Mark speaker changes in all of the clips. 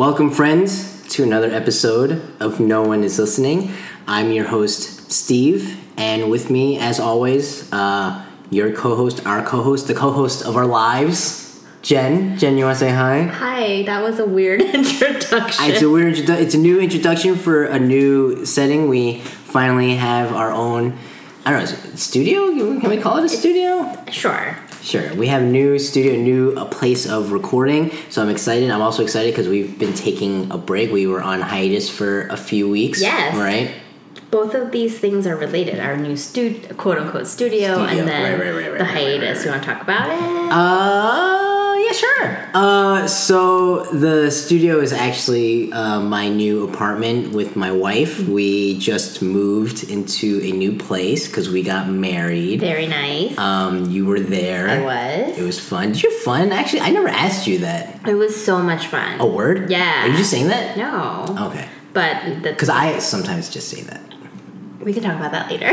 Speaker 1: Welcome, friends, to another episode of No One Is Listening. I'm your host, Steve, and with me, as always, uh, your co host, our co host, the co host of our lives, Jen. Jen, you want to say hi?
Speaker 2: Hi, that was a weird introduction.
Speaker 1: It's a weird introdu- It's a new introduction for a new setting. We finally have our own, I don't know, studio? Can we call it a studio?
Speaker 2: sure.
Speaker 1: Sure. We have new studio, new a place of recording. So I'm excited. I'm also excited because we've been taking a break. We were on hiatus for a few weeks.
Speaker 2: Yes.
Speaker 1: Right?
Speaker 2: Both of these things are related. Our new studio, quote unquote studio,
Speaker 1: Studio.
Speaker 2: and then
Speaker 1: Right, right, right,
Speaker 2: the hiatus. You want to talk about it?
Speaker 1: Uh, yeah, sure. Uh, so the studio is actually uh, my new apartment with my wife. We just moved into a new place because we got married.
Speaker 2: Very nice.
Speaker 1: Um, you were there.
Speaker 2: I was.
Speaker 1: It was fun. Did you have fun? Actually, I never asked you that.
Speaker 2: It was so much fun.
Speaker 1: A word?
Speaker 2: Yeah.
Speaker 1: Are you just saying that?
Speaker 2: No.
Speaker 1: Okay.
Speaker 2: But
Speaker 1: Because I sometimes just say that.
Speaker 2: we can talk about that later.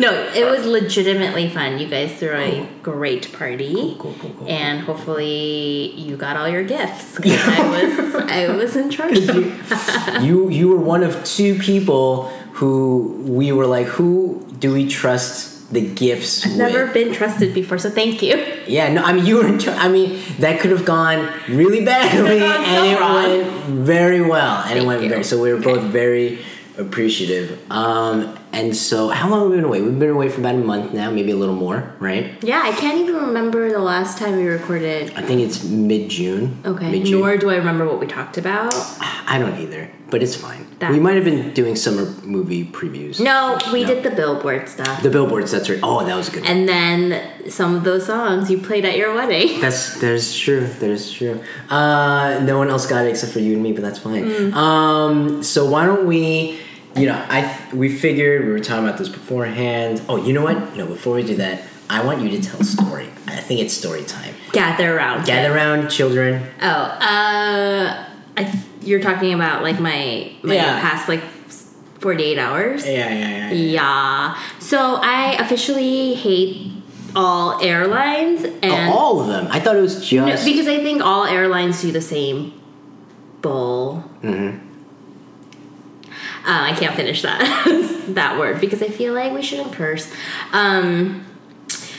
Speaker 2: No, it was legitimately fun. You guys threw a great party.
Speaker 1: Cool, cool, cool.
Speaker 2: And hopefully you got all your gifts. I was I was in charge. them.
Speaker 1: you you were one of two people who we were like, who do we trust the gifts with?
Speaker 2: Never been trusted before, so thank you.
Speaker 1: Yeah, no, I mean you were. In, I mean that could have gone really badly,
Speaker 2: gone so
Speaker 1: and it
Speaker 2: wrong.
Speaker 1: went very well, and it went
Speaker 2: you.
Speaker 1: very. So we were both very appreciative. Um, and so how long have we been away? We've been away for about a month now, maybe a little more, right?
Speaker 2: Yeah, I can't even remember the last time we recorded.
Speaker 1: I think it's mid June.
Speaker 2: Okay,
Speaker 1: mid June.
Speaker 2: nor do I remember what we talked about.
Speaker 1: I don't either, but it's fine.
Speaker 2: That-
Speaker 1: we might have been doing summer movie previews.
Speaker 2: No, we
Speaker 1: No.
Speaker 2: did the billboard stuff.
Speaker 1: The billboards. That's right. Oh, that was good. one.
Speaker 2: and then some of those songs you played at your wedding.
Speaker 1: That's there's true. That's true. Uh, no one else got it except for you and me, but that's fine.
Speaker 2: Mm.
Speaker 1: Um, so why don't we? You know, I th- we figured we were talking about this beforehand. Oh, you know what? No, before we do that, I want you to tell a story. I think it's story time.
Speaker 2: Gather around.
Speaker 1: Gather around, children.
Speaker 2: Oh, uh, I, you're talking about like my my
Speaker 1: Yeah.
Speaker 2: past like 48 hours.
Speaker 1: Yeah, yeah, yeah.
Speaker 2: Yeah. So I officially hate all airlines and
Speaker 1: Oh, all of them. I thought it was just.
Speaker 2: No, because I think all airlines do the same bull.
Speaker 1: Mhm.
Speaker 2: Uh, I can't finish that that word because I feel like we shouldn't curse. Um,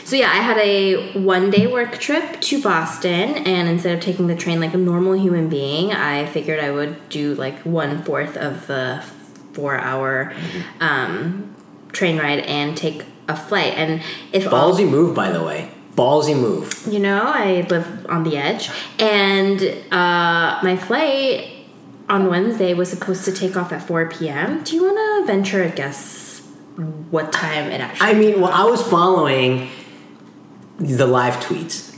Speaker 2: so yeah, I had a one day work trip to Boston, and instead of taking the train like a normal human being, I figured I would do like one fourth of the four hour um, train ride and take a flight. And if all
Speaker 1: Ballsy move, by the way. Ballsy move.
Speaker 2: you know, I live on the edge, and uh, my flight on Wednesday was supposed to take off at 4 p.m. Do you want to venture a guess what time it actually?
Speaker 1: I mean, well, I was following the live tweets,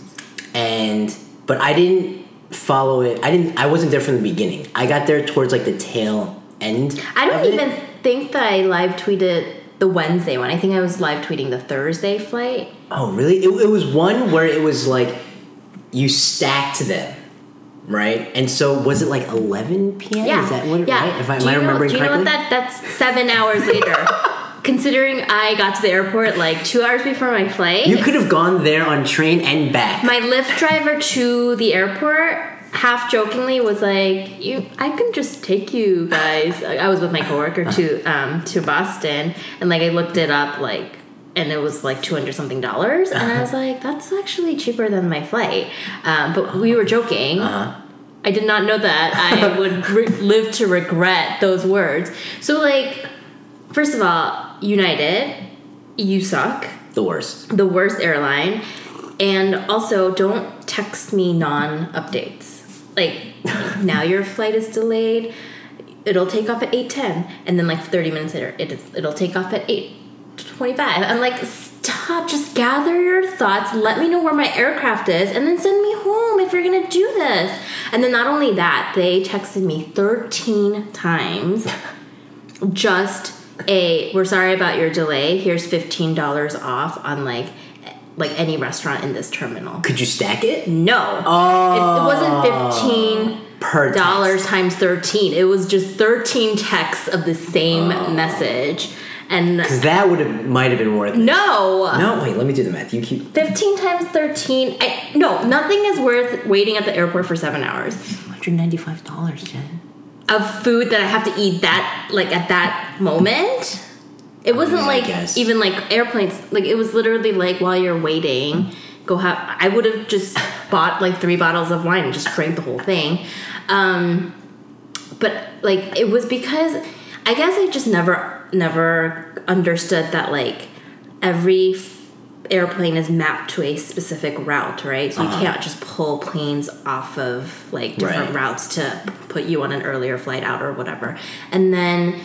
Speaker 1: and but I didn't follow it. I didn't. I wasn't there from the beginning. I got there towards like the tail end.
Speaker 2: I don't even think that I live tweeted the Wednesday one. I think I was live tweeting the Thursday flight.
Speaker 1: Oh, really? It, it was one where it was like you stacked them, right? And so was it like 11 p.m.?
Speaker 2: Yeah,
Speaker 1: Is that what?
Speaker 2: yeah.
Speaker 1: Right? If I, am I remembering
Speaker 2: do you know what that? That's seven hours later. Considering I got to the airport like two hours before my flight.
Speaker 1: you could have gone there on train and back.
Speaker 2: my Lyft driver to the airport half jokingly was like you i can just take you guys i was with my coworker to um to boston and like i looked it up like and it was like 200 something dollars. And i was like that's actually cheaper than my flight. Um, but we were joking.
Speaker 1: Uh-huh.
Speaker 2: i did not know that. I would re- live to regret those words. So like first of all united you suck.
Speaker 1: The worst.
Speaker 2: the worst airline. And also don't text me non-updates. Like now your flight is delayed. It'll take off at 8.10 and then like 30 minutes later it, it'll take off at 8.25 i'm like stop just gather your thoughts let me know where my aircraft is and then send me home if you're gonna do this. And then not only that they texted me 13 times. Just a we're sorry about your delay here's $15 off on like like any restaurant in this terminal.
Speaker 1: Could you stack it?
Speaker 2: no.
Speaker 1: Oh.
Speaker 2: it, it wasn't 15
Speaker 1: Per
Speaker 2: dollars times 13 it was just 13 texts of the same oh. message and
Speaker 1: Because that would have might have been worth it.
Speaker 2: no
Speaker 1: No, wait. Let me do the math. You keep.
Speaker 2: 15 times 13 I, no nothing is worth waiting at the airport for seven hours
Speaker 1: hundred ninety five dollars, Jen.
Speaker 2: of food that I have to eat that like at that moment. It wasn't
Speaker 1: yeah, I
Speaker 2: like even like airplanes. Like it was literally like while you're waiting, go have. I would have just bought like three bottles of wine and just drank the whole thing. Um, but like it was because I guess I just never never understood that like every f- airplane is mapped to a specific route, right? So you uh-huh. can't just pull planes off of like different
Speaker 1: Right.
Speaker 2: routes to put you on an earlier flight out or whatever. And then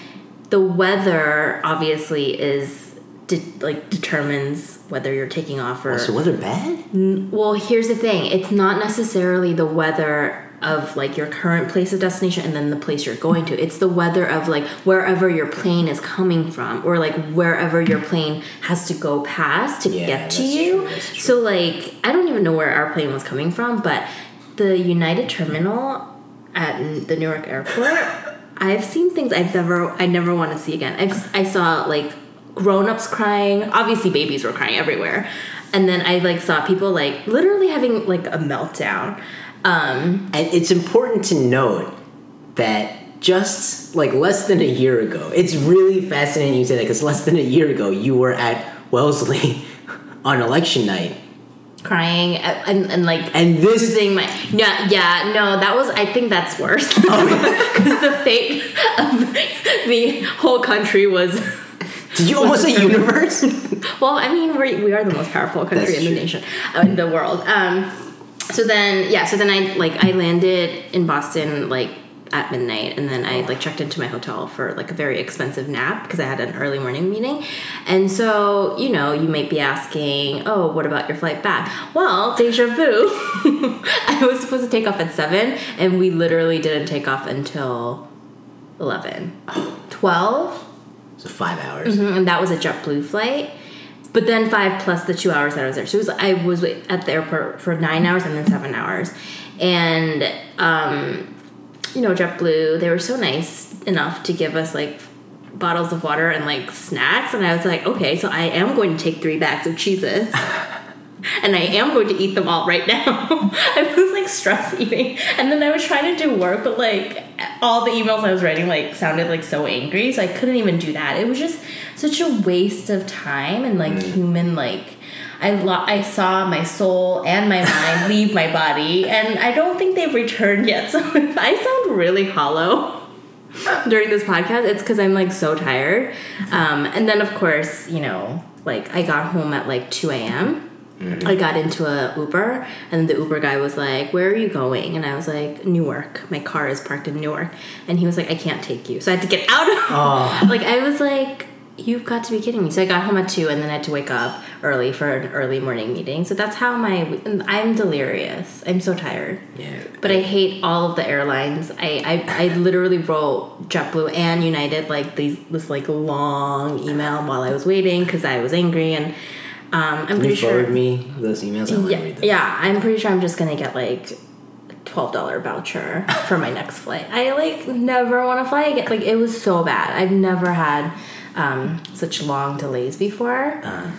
Speaker 2: the weather obviously is de- like determines whether you're taking off or oh,
Speaker 1: So was it bad?
Speaker 2: well, here's the thing. It's not necessarily the weather of like your current place of destination and then the place you're going to. It's the weather of like wherever your plane is coming from or like wherever your plane has to go past to
Speaker 1: Yeah,
Speaker 2: get to you.
Speaker 1: true, true.
Speaker 2: So like I don't even know where our plane was coming from, but the United Terminal at the Newark Airport, I've seen things I've never I never want to see again. I've I saw like grown-ups crying, obviously babies were crying everywhere. And then I like saw people like literally having like a meltdown. Um
Speaker 1: And it's important to note that just like less than a year ago, it's really fascinating you say that because less than a year ago you were at Wellesley on election night.
Speaker 2: crying and, and like
Speaker 1: And this-
Speaker 2: losing my yeah yeah no that was I think that's worse because the fate of the whole country was
Speaker 1: Did you almost say universe?
Speaker 2: well I mean we're, we are the most powerful country
Speaker 1: That's
Speaker 2: in the
Speaker 1: true.
Speaker 2: nation uh, in the world um so then yeah so then I like I landed in Boston like at midnight and then I like checked into my hotel for like a very expensive nap because I had an early morning meeting. And so you know you might be asking oh what about your flight back? Well deja vu. I was supposed to take off at 7 and we literally didn't take off until 11 12
Speaker 1: so five hours.
Speaker 2: Mhm, and that was a JetBlue flight. But then five plus the two hours that I was there. So was, I was at the airport for nine hours and then seven hours. And, um, you know, JetBlue, they were so nice enough to give us like bottles of water and like snacks. And I was like, okay, so I am going to take three bags of Cheez-Its. and I am going to eat them all right now. I was like stress eating, and then I was trying to do work, but like all the emails I was writing like sounded like so angry, so I couldn't even do that. It was just such a waste of time and like human like. I lo- I saw my soul and my mind leave my body, and I don't think they've returned yet. So if I sound really hollow during this podcast, it's because I'm like so tired. Um, and then of course, you know, like I got home at like 2 a.m. Mm-hmm. I got into a Uber, and the Uber guy was like, "Where are you going?" And I was like, "Newark. My car is parked in Newark." And he was like, "I can't take you." So I had to get out of.
Speaker 1: Oh.
Speaker 2: Like I was like, "You've got to be kidding me!" So I got home at two, and then I had to wake up early for an early morning meeting. So that's how my. I'm delirious. I'm so tired.
Speaker 1: Yeah.
Speaker 2: But I hate all of the airlines. I, I, I literally wrote JetBlue and United like these this like long email while I was waiting because I was angry and um, I'm
Speaker 1: Can
Speaker 2: pretty
Speaker 1: you forward
Speaker 2: sure.
Speaker 1: me those emails? I want
Speaker 2: Yeah,
Speaker 1: to read them.
Speaker 2: yeah, I'm pretty sure I'm just gonna get like a twelve dollar voucher for my next flight. I like never want to fly again. Like it was so bad. I've never had um, such long delays before.
Speaker 1: Uh,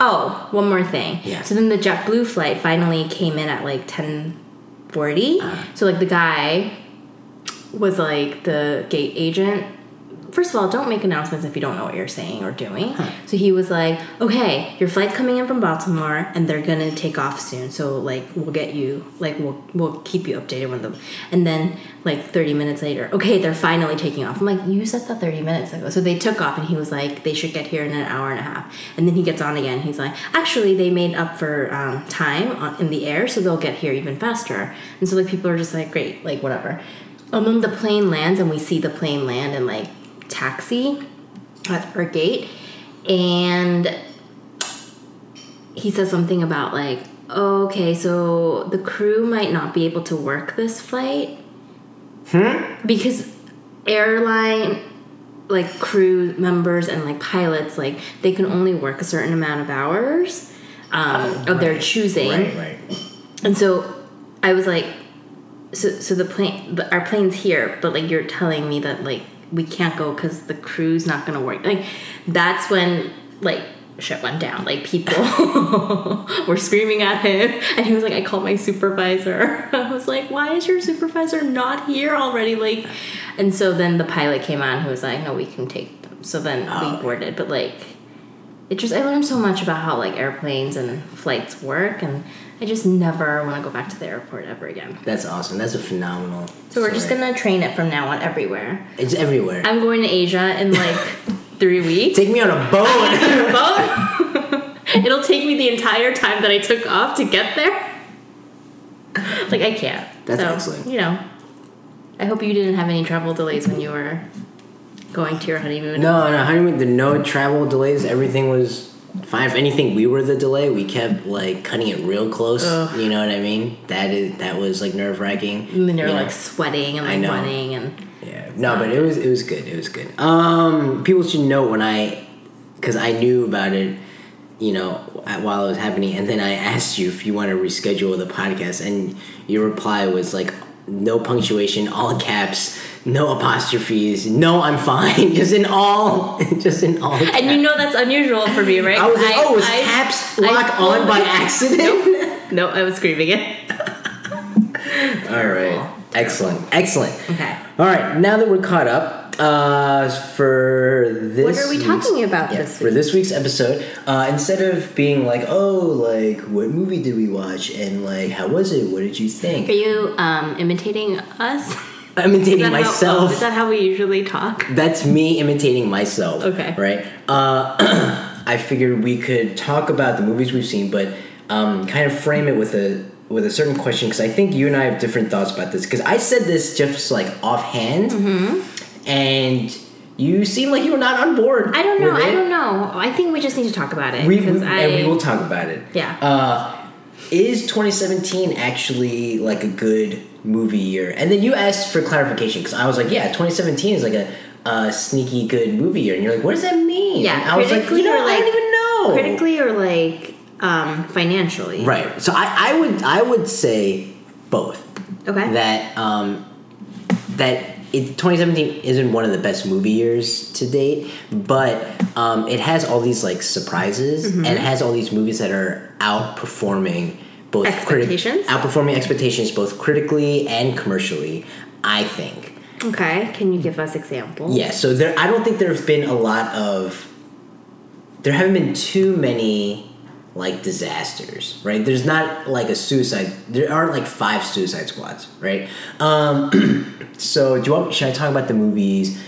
Speaker 2: Oh, one more thing.
Speaker 1: Yeah.
Speaker 2: So then the JetBlue flight finally came in at like ten forty.
Speaker 1: Uh-huh.
Speaker 2: So like the guy was like the gate agent. First of all, don't make announcements if you don't know what you're saying or doing. So he was like, "Okay, your flight's coming in from Baltimore, and they're gonna take off soon. So like, we'll get you, like, we'll we'll keep you updated when the." And then like 30 minutes later, okay, they're finally taking off. I'm like, "You said that 30 minutes ago." So they took off, and he was like, "They should get here in an hour and a half." And then he gets on again. He's like, "Actually, they made up for um, time in the air, so they'll get here even faster." And so like people are just like, "Great, like whatever." And then the plane lands, and we see the plane land and like taxi at our gate, and he says something about like, okay, so the crew might not be able to work this flight Hmm? because airline like crew members and like pilots like they can only work a certain amount of hours um, of their choosing
Speaker 1: Right, right.
Speaker 2: and so I was like, so so the plane, our plane's here, but like you're telling me that like we can't go because the crew's not gonna work. Like that's when like shit went down. Like people were screaming at him, and he was like, "I called my supervisor." I was like, "Why is your supervisor not here already?" Like, and so then the pilot came on, who was like, "No, we can take them." So then
Speaker 1: Oh.
Speaker 2: we boarded, but like, it just I learned so much about how like airplanes and flights work, and I just never want to go back to the airport ever again.
Speaker 1: That's awesome. That's a phenomenal.
Speaker 2: So we're just gonna train it from now on everywhere.
Speaker 1: It's everywhere.
Speaker 2: I'm going to Asia in like three weeks.
Speaker 1: Take me on a boat.
Speaker 2: boat. It'll take me the entire time that I took off to get there. Like I can't.
Speaker 1: That's
Speaker 2: so,
Speaker 1: excellent.
Speaker 2: You know, I hope you didn't have any travel delays when you were going to your honeymoon.
Speaker 1: no, no, honeymoon. The no travel delays. Everything was fine. If anything, we were the delay. We kept like cutting it real close.
Speaker 2: Ugh.
Speaker 1: You know what I mean? That is that was like nerve wracking.
Speaker 2: And then you're like sweating and like
Speaker 1: know.
Speaker 2: running and
Speaker 1: Yeah, no, but it was it was good. It was good. Um, people should know when I, because I knew about it, you know, while it was happening, and then I asked you if you want to reschedule the podcast, and your reply was like, no punctuation, all caps, no apostrophes, no, I'm fine, just in all, just in all.
Speaker 2: and you know that's unusual for me, right?
Speaker 1: I was like, oh, was
Speaker 2: I-
Speaker 1: caps
Speaker 2: I
Speaker 1: lock on by accident?
Speaker 2: No, I was screaming it.
Speaker 1: all right, excellent, excellent.
Speaker 2: Okay.
Speaker 1: All right, now that we're caught up uh, for this,
Speaker 2: What are we talking about
Speaker 1: yeah,
Speaker 2: this
Speaker 1: for this week's episode? Uh, instead of being like, "Oh, like what movie did we watch?" and like, "How was it? What did you think?
Speaker 2: Are you um, imitating us?
Speaker 1: Imitating myself.
Speaker 2: oh, is that how we usually talk?
Speaker 1: That's me imitating myself.
Speaker 2: Okay.
Speaker 1: Right. Uh, I figured we could talk about the movies we've seen, but um, kind of frame it with a with a certain question because I think you and I have different thoughts about this. Because I said this just like offhand,
Speaker 2: Mm-hmm.
Speaker 1: and you seem like you were not on board.
Speaker 2: I don't know. I don't know. I think we just need to talk about it
Speaker 1: We, we-
Speaker 2: I
Speaker 1: and we will talk about it.
Speaker 2: Yeah.
Speaker 1: Uh, is 2017 actually like a good movie year? And then you asked for clarification because I was like, yeah, 2017 is like a, a sneaky good movie year, and you're like, what does that mean?
Speaker 2: yeah.
Speaker 1: And I was like,
Speaker 2: critically
Speaker 1: you know,
Speaker 2: like
Speaker 1: I don't even know.
Speaker 2: critically or like um, financially.
Speaker 1: Right. So I, I would I would say both.
Speaker 2: Okay.
Speaker 1: That um, that it, 2017 isn't one of the best movie years to date, but um, it has all these like surprises
Speaker 2: Mm-hmm.
Speaker 1: and it has all these movies that are outperforming both criti-
Speaker 2: Expectations?
Speaker 1: outperforming expectations both critically and commercially. I think.
Speaker 2: Okay. Can you give us examples?
Speaker 1: Yeah, so there I don't think there have been a lot of there haven't been too many like disasters, right? There's not like a suicide there aren't like five suicide squads, right? Um so do you want should I talk about the movies?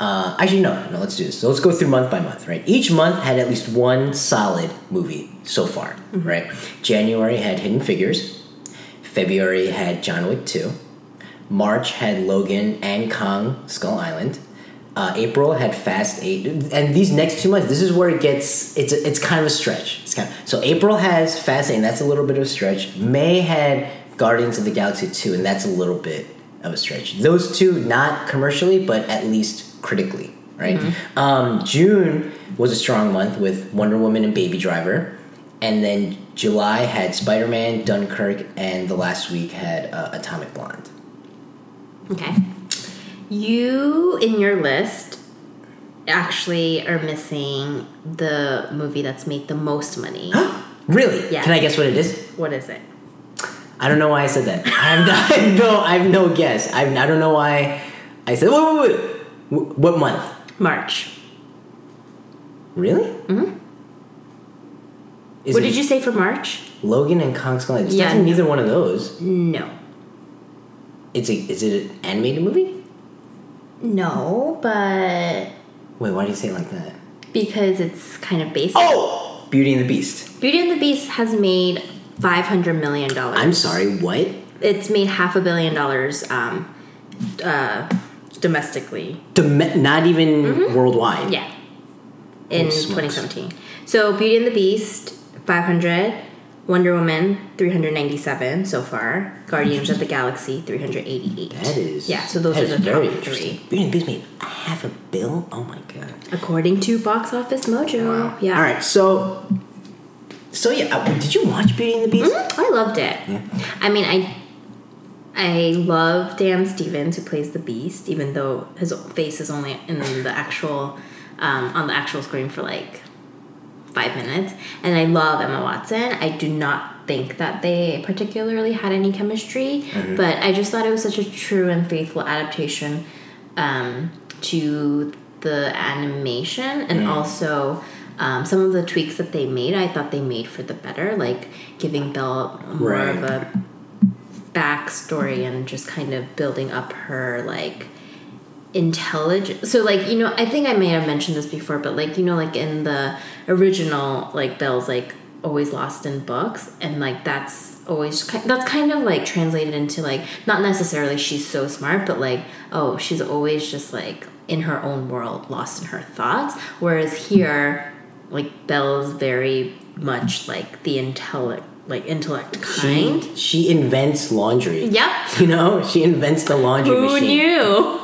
Speaker 1: Uh actually no, no, let's do this. So let's go through month by month, right? Each month had at least one solid movie so far, right? January had Hidden Figures. February had John Wick 2. March had Logan and Kong Skull Island. Uh, April had Fast Eight, and these next two months, this is where it gets it's a, it's kind of a stretch. It's kind of, so April has Fast Eight, and that's a little bit of a stretch. May had Guardians of the Galaxy two, and that's a little bit of a stretch. Those two, not commercially, but at least critically, right? Um, June was a strong month with Wonder Woman and Baby Driver, and then July had Spider Man, Dunkirk, and the last week had uh, Atomic Blonde.
Speaker 2: Okay. You in your list actually are missing the movie that's made the most money.
Speaker 1: Really?
Speaker 2: Yeah.
Speaker 1: Can I guess what it is?
Speaker 2: what is it?
Speaker 1: I don't know why I said that. I have no, I have no, guess. I, I don't know why I said. Wait, wait, wait. What month?
Speaker 2: March.
Speaker 1: Really? Mm-hmm.
Speaker 2: What did you say for March?
Speaker 1: Logan and Kong Skull Island? It's
Speaker 2: Yeah, no.
Speaker 1: neither one of those.
Speaker 2: No.
Speaker 1: It's a. Is it an animated movie?
Speaker 2: No, but
Speaker 1: Wait, why do you say it like that?
Speaker 2: because it's kind of basic.
Speaker 1: Oh, Beauty and the Beast.
Speaker 2: Beauty and the Beast has made five hundred million dollars.
Speaker 1: I'm sorry. What?
Speaker 2: It's made half a billion dollars um, uh, domestically.
Speaker 1: Dom- not even worldwide.
Speaker 2: Mm-hmm. Yeah. In
Speaker 1: Oh,
Speaker 2: 2017. So Beauty and the Beast, 500. Wonder Woman, 397 so far. Guardians of the Galaxy, 388.
Speaker 1: That is.
Speaker 2: Yeah, so those are the
Speaker 1: very
Speaker 2: top
Speaker 1: interesting.
Speaker 2: three.
Speaker 1: Beauty and the Beast made a half a bill. Oh my god.
Speaker 2: According to Box Office Mojo. Wow. Yeah.
Speaker 1: All right. So. So yeah, uh, did you watch Beauty and the Beast?
Speaker 2: Mhm, I loved it. Yeah. I mean, I I love Dan Stevens who plays the Beast, even though his face is only in the actual um, on the actual screen for like five minutes. And I love Emma Watson. I do not think that they particularly had any chemistry, but I just thought it was such a true and faithful adaptation um, to the animation and also. Um, some of the tweaks that they made, I thought they made for the better, like giving Belle more
Speaker 1: Right.
Speaker 2: of a backstory and just kind of building up her like intelligence. So like you know, I think I may have mentioned this before, but like you know, like in the original, like Belle's like always lost in books, and like that's always that's kind of like translated into like not necessarily she's so smart, but like oh she's always just like in her own world, lost in her thoughts. Whereas here, like Belle's very much like the intellect like intellect kind.
Speaker 1: She, she invents laundry.
Speaker 2: Yep.
Speaker 1: You know, she invents the laundry
Speaker 2: Who
Speaker 1: machine.
Speaker 2: knew?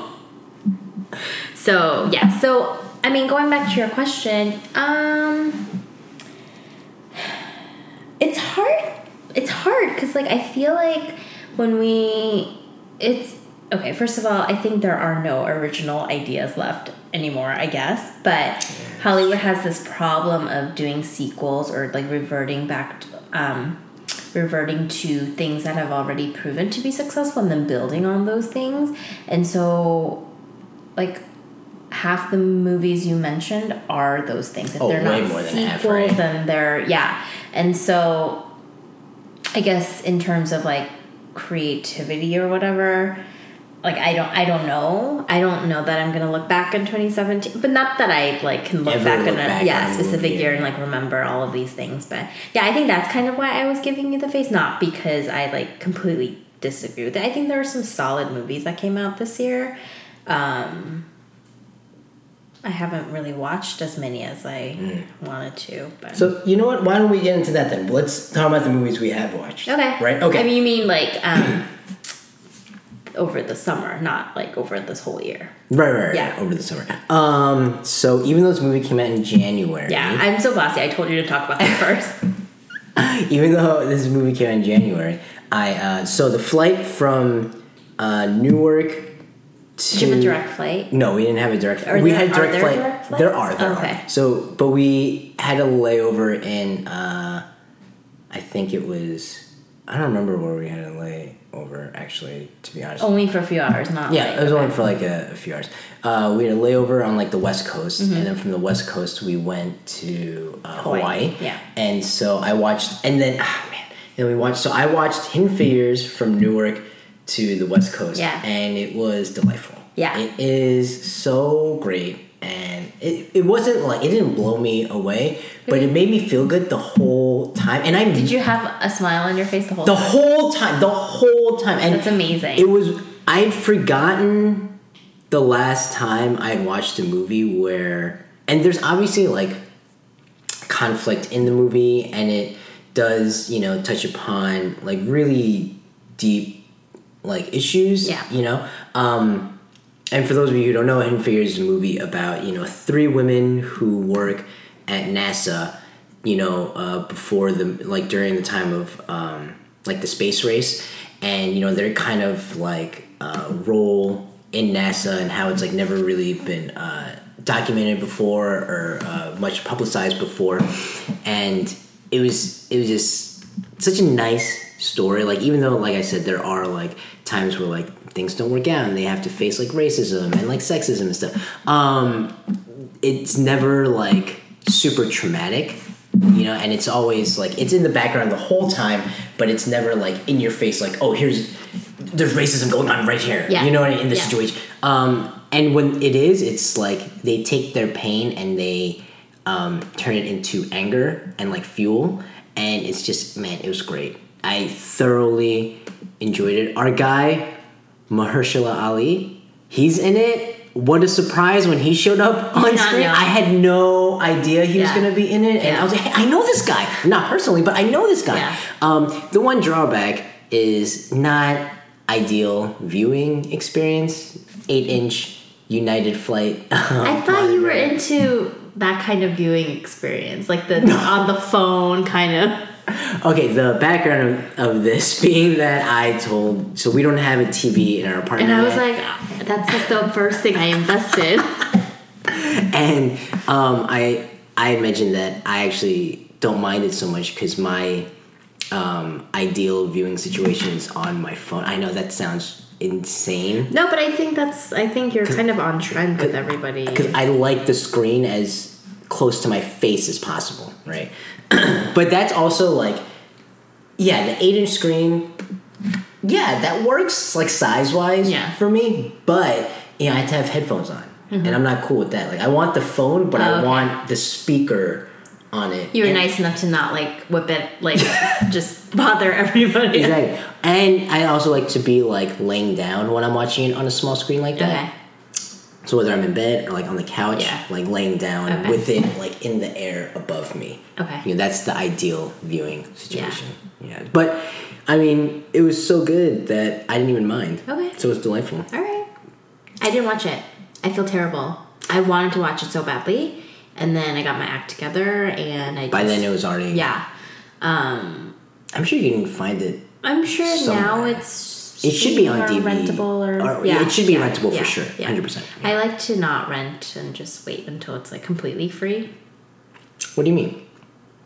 Speaker 2: So yeah, so I mean, going back to your question, um, it's hard. It's hard because like I feel like when we, it's okay. First of all, I think there are no original ideas left anymore. I guess, but Hollywood has this problem of doing sequels or like reverting back. To, um, reverting to things that have already proven to be successful and then building on those things and so like half the movies you mentioned are those things. If
Speaker 1: Oh,
Speaker 2: they're
Speaker 1: way
Speaker 2: not
Speaker 1: more than
Speaker 2: sequels
Speaker 1: right?
Speaker 2: then they're yeah. And so i guess in terms of like creativity or whatever like i don't i don't know. I don't know that i'm gonna look back in 2017 but not that i like can look
Speaker 1: Ever
Speaker 2: back
Speaker 1: look
Speaker 2: in a yeah specific year and like remember all of these things. But yeah i think that's kind of why i was giving you the face. Not because i like completely disagree with it. I think there are some solid movies that came out this year um i haven't really watched as many as i wanted to but
Speaker 1: Mm. So you know what? Why don't we get into that then? Let's talk about the movies we have watched.
Speaker 2: okay
Speaker 1: Right. Okay.
Speaker 2: i mean you mean like um over the summer not like over this whole year
Speaker 1: right, right, right.
Speaker 2: Yeah.
Speaker 1: Over the summer. Um. So even though this movie came out in January.
Speaker 2: yeah i'm so bossy. i told you to talk about that first
Speaker 1: even though this movie came out in January, I uh, so the flight from uh, Newark to
Speaker 2: Did you have a direct flight
Speaker 1: No, we didn't have a direct.
Speaker 2: Are
Speaker 1: we
Speaker 2: there-
Speaker 1: had
Speaker 2: are
Speaker 1: direct
Speaker 2: there
Speaker 1: flight.
Speaker 2: direct flights?
Speaker 1: There are. There
Speaker 2: Okay.
Speaker 1: are. So, but we had a layover in. Uh, I think it was. I don't remember where we had a layover. Actually, to be honest.
Speaker 2: only for a few hours not
Speaker 1: Yeah, it was only for like a, a few hours. Uh, we had a layover on like the west coast,
Speaker 2: Mm-hmm.
Speaker 1: and then from the west coast we went to uh,
Speaker 2: Hawaii,
Speaker 1: Hawaii.
Speaker 2: yeah.
Speaker 1: and so I watched, and then ah man, and we watched. So I watched Hidden Figures from Newark to the west coast,
Speaker 2: Yeah.
Speaker 1: and it was delightful.
Speaker 2: Yeah.
Speaker 1: it is so great, and it, it wasn't like it didn't blow me away, but it made me feel good the whole time, and I
Speaker 2: Did you have a smile on your face the whole
Speaker 1: the
Speaker 2: time?
Speaker 1: whole time, the whole time, and
Speaker 2: That's amazing.
Speaker 1: It was. I'd forgotten the last time I had watched a movie where, and there's obviously like conflict in the movie, and it does you know touch upon like really deep like issues.
Speaker 2: Yeah.
Speaker 1: You know. Um, and for those of you who don't know, Hidden Figures is a movie about you know three women who work at NASA. You know, uh, before the like during the time of um, like the space race, and you know their kind of like uh, role in NASA and how it's like never really been uh, documented before or uh, much publicized before, and it was it was just such a nice story. Like even though, like I said, there are like times where like things don't work out and they have to face like racism and like sexism and stuff. Um, it's never like super traumatic, you know, and it's always like it's in the background the whole time, but it's never like in your face. Like oh, here's there's racism going on right here.
Speaker 2: Yeah.
Speaker 1: You know what I mean? In this
Speaker 2: Yeah.
Speaker 1: situation. Um, and when it is, it's like they take their pain and they um, turn it into anger and like fuel. And it's just, man, it was great. I thoroughly enjoyed it. Our guy, Mahershala Ali, he's in it. What a surprise when he showed up on screen. I had no idea he was going to be in it. And
Speaker 2: Yeah.
Speaker 1: I was like, hey, I know this guy. Not personally, but I know this guy.
Speaker 2: Yeah.
Speaker 1: Um, the one drawback is not ideal viewing experience. Eight inch United flight.
Speaker 2: I thought you were into that kind of viewing experience, like the on the phone kind of.
Speaker 1: Okay, the background of, of this being that I told, so we don't have a TV in our apartment.
Speaker 2: And I was
Speaker 1: yet.
Speaker 2: like, "Ah, that's like the first thing I invested.
Speaker 1: and um, I I mentioned that I actually don't mind it so much because my um, ideal viewing situation is on my phone. I know that sounds insane
Speaker 2: No, but I think that's. I think you're kind of on trend with everybody.
Speaker 1: because I like the screen as close to my face as possible, right? but that's also like, yeah, the eight inch screen, yeah, that works like size wise
Speaker 2: Yeah.
Speaker 1: for me. But you know, I have to have headphones on, and I'm not cool with that. Like, I want the phone, but
Speaker 2: Mm-hmm. Oh,
Speaker 1: I
Speaker 2: okay.
Speaker 1: want the speaker on it.
Speaker 2: You were
Speaker 1: And-
Speaker 2: nice enough to not like whip it, like just bother everybody.
Speaker 1: Exactly. And I also like to be like laying down when I'm watching it on a small screen like that.
Speaker 2: Okay.
Speaker 1: So whether I'm in bed or like on the couch,
Speaker 2: Yeah.
Speaker 1: like laying down
Speaker 2: Okay.
Speaker 1: with it like in the air above me.
Speaker 2: Okay.
Speaker 1: You know, that's the ideal viewing situation. Yeah. But I mean, it was so good that I didn't even mind.
Speaker 2: Okay.
Speaker 1: So it was delightful.
Speaker 2: All right. I didn't watch it. I feel terrible. I wanted to watch it so badly, and then I got my act together, and I.
Speaker 1: By
Speaker 2: just-
Speaker 1: then it was already
Speaker 2: Yeah. Um,
Speaker 1: I'm sure you can find it.
Speaker 2: I'm sure now it's.
Speaker 1: It should be on DVD.
Speaker 2: rentable or,
Speaker 1: Or-
Speaker 2: yeah,
Speaker 1: it should be
Speaker 2: yeah,
Speaker 1: rentable for sure,
Speaker 2: yeah.
Speaker 1: 100%,
Speaker 2: I like to not rent and just wait until it's like completely free.
Speaker 1: What do you mean?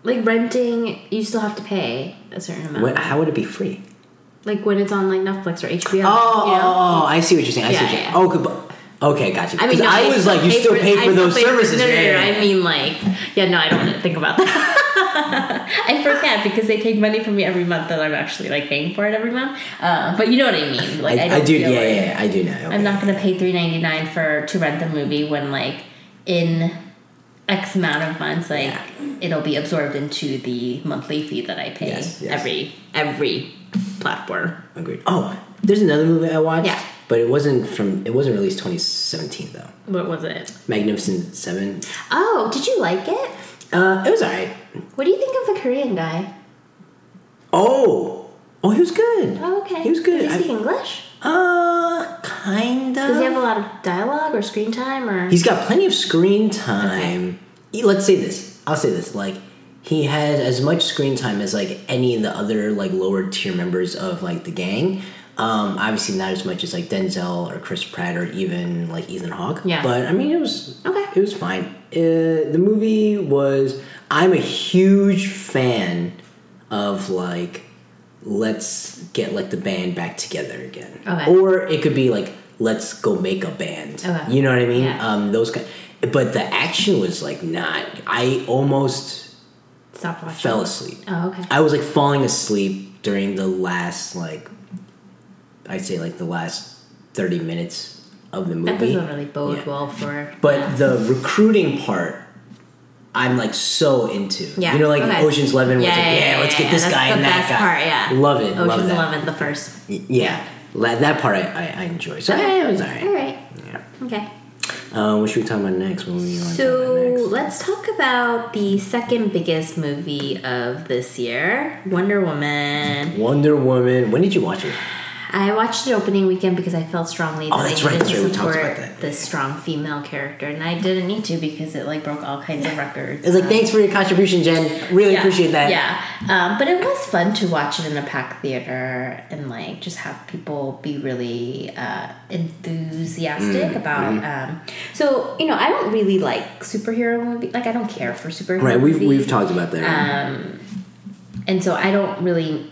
Speaker 2: Like renting, you still have to pay a certain amount.
Speaker 1: What, how would it be free?
Speaker 2: Like when it's on like Netflix or HBO.
Speaker 1: Oh,
Speaker 2: you know?
Speaker 1: oh, oh, I see what you're saying. I see
Speaker 2: Yeah,
Speaker 1: what you're
Speaker 2: yeah.
Speaker 1: saying. Oh, good, okay, gotcha.
Speaker 2: I mean, no,
Speaker 1: I was like, you still pay
Speaker 2: I
Speaker 1: for those
Speaker 2: pay
Speaker 1: services.
Speaker 2: no, no, no, no,
Speaker 1: yeah, yeah.
Speaker 2: I mean, like, yeah, no, I don't want to think about that. I forget because they take money from me every month that I'm actually like paying for it every month. Uh, but you know what I mean? Like, I,
Speaker 1: I, I,
Speaker 2: don't
Speaker 1: do. Yeah,
Speaker 2: like-
Speaker 1: yeah, yeah, I do know. Okay.
Speaker 2: I'm not gonna pay three ninety nine for to rent the movie when like in X amount of months, like
Speaker 1: Yeah.
Speaker 2: it'll be absorbed into the monthly fee that I pay
Speaker 1: Yes, yes.
Speaker 2: every every platform.
Speaker 1: Agreed. Oh, there's another movie I watched.
Speaker 2: Yeah.
Speaker 1: But it wasn't from. It wasn't released 2017 though.
Speaker 2: What was it?
Speaker 1: Magnificent Seven.
Speaker 2: Oh, did you like it?
Speaker 1: Uh, it was alright.
Speaker 2: What do you think of the Korean guy?
Speaker 1: Oh, oh, he was good.
Speaker 2: Oh, okay.
Speaker 1: He was good.
Speaker 2: Does he
Speaker 1: I-
Speaker 2: speak English?
Speaker 1: Uh, kind of.
Speaker 2: Does he have a lot of dialogue or screen time or?
Speaker 1: He's got plenty of screen time. He- Let's say this. I'll say this. Like, he has as much screen time as like any of the other like lower tier members of like the gang. Um, obviously not as much as like Denzel or Chris Pratt or even like Ethan Hawke.
Speaker 2: Yeah.
Speaker 1: But I mean, it was
Speaker 2: Okay.
Speaker 1: It was fine. Uh, the movie was. I'm a huge fan of like let's get like the band back together again.
Speaker 2: Okay.
Speaker 1: Or it could be like let's go make a band.
Speaker 2: Okay.
Speaker 1: You know what I mean?
Speaker 2: Yeah.
Speaker 1: Um, those kind. But the action was like not. I almost
Speaker 2: Stop watching.
Speaker 1: fell asleep.
Speaker 2: Oh, okay.
Speaker 1: I was like falling asleep during the last like. I'd say like the last thirty minutes of the movie.
Speaker 2: That doesn't really bode
Speaker 1: Yeah.
Speaker 2: well for.
Speaker 1: But the recruiting part, I'm like so into.
Speaker 2: Yeah,
Speaker 1: You know, like
Speaker 2: okay.
Speaker 1: Ocean's Eleven, was
Speaker 2: Yeah,
Speaker 1: like,
Speaker 2: yeah,
Speaker 1: yeah,
Speaker 2: yeah,
Speaker 1: let's get this guy
Speaker 2: the
Speaker 1: and that guy.
Speaker 2: part, yeah.
Speaker 1: Love it. love
Speaker 2: Ocean's
Speaker 1: that.
Speaker 2: Eleven, the first.
Speaker 1: Yeah. That part I, I, I enjoy. So yeah, it was alright.
Speaker 2: All right.
Speaker 1: Yeah.
Speaker 2: Okay.
Speaker 1: Uh, what should we talk about next? What
Speaker 2: So
Speaker 1: talk about next?
Speaker 2: let's talk about the second biggest movie of this year, Wonder Woman.
Speaker 1: Wonder Woman. When did you watch it?
Speaker 2: I watched it opening weekend because I felt strongly that
Speaker 1: Oh, that's
Speaker 2: I
Speaker 1: right,
Speaker 2: needed
Speaker 1: that's
Speaker 2: to
Speaker 1: right, we talked
Speaker 2: support
Speaker 1: about that.
Speaker 2: this strong female character, and I didn't need to because it like broke all kinds of records.
Speaker 1: It's like,
Speaker 2: Um,
Speaker 1: thanks for your contribution, Jen. Really
Speaker 2: yeah,
Speaker 1: appreciate that.
Speaker 2: Yeah, um, but it was fun to watch it in a packed theater and like just have people be really uh, enthusiastic
Speaker 1: Mm,
Speaker 2: about.
Speaker 1: mm-hmm.
Speaker 2: Um, so you know, I don't really like superhero movies. Like I don't care for superhero.
Speaker 1: Right, we've, we've talked about that.
Speaker 2: Um, and so I don't really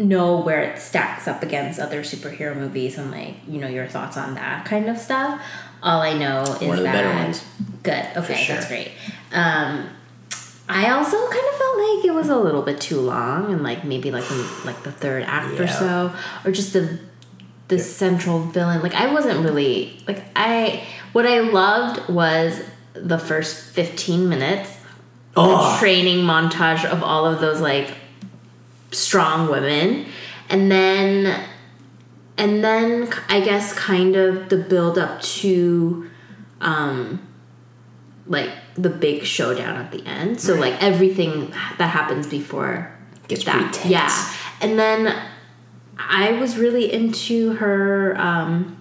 Speaker 2: know where it stacks up against other superhero movies and like you know your thoughts on that kind of stuff. All I know is
Speaker 1: One of the
Speaker 2: that
Speaker 1: better ones.
Speaker 2: good. Okay,
Speaker 1: sure.
Speaker 2: that's great. Um, I also kind of felt like it was a little bit too long, and like maybe like in like the third act or so, or just the the central villain. Like I wasn't really like I. What I loved was the first fifteen minutes
Speaker 1: oh,
Speaker 2: training montage of all of those like strong women. And then and then i guess kind of the build up to um like the big showdown at the end. So like everything that happens before
Speaker 1: Gets
Speaker 2: that.
Speaker 1: pretty tense.
Speaker 2: yeah. And then i was really into her um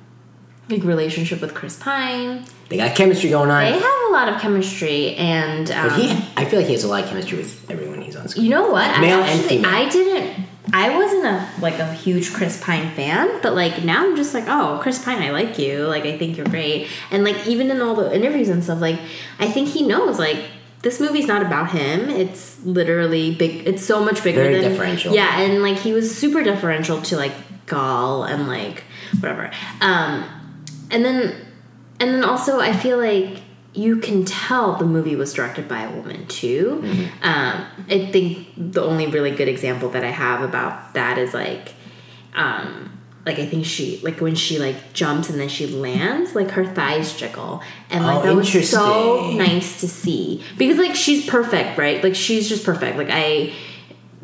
Speaker 2: like relationship with chris pine.
Speaker 1: They got chemistry going on.
Speaker 2: they have a lot of chemistry and um,
Speaker 1: but he, I feel like he has a lot of chemistry with everyone he's on screen.
Speaker 2: You know what?
Speaker 1: Male
Speaker 2: I
Speaker 1: and female.
Speaker 2: I didn't. I wasn't a like a huge Chris Pine fan, but like now I'm just like, oh, Chris Pine, I like you. Like I think you're great, and like even in all the interviews and stuff, like I think he knows like this movie's not about him. It's literally big. It's so much bigger
Speaker 1: Very
Speaker 2: than
Speaker 1: differential.
Speaker 2: Yeah, and like he was super differential to like Gal and like whatever. Um, and then and then also I feel like you can tell the movie was directed by a woman too. Um, I think the only really good example that I have about that is like. Um, like I think she like when she like jumps and then she lands, like her thighs jiggle, and like
Speaker 1: Oh,
Speaker 2: that was so nice to see because like she's perfect, right? Like she's just perfect. Like I,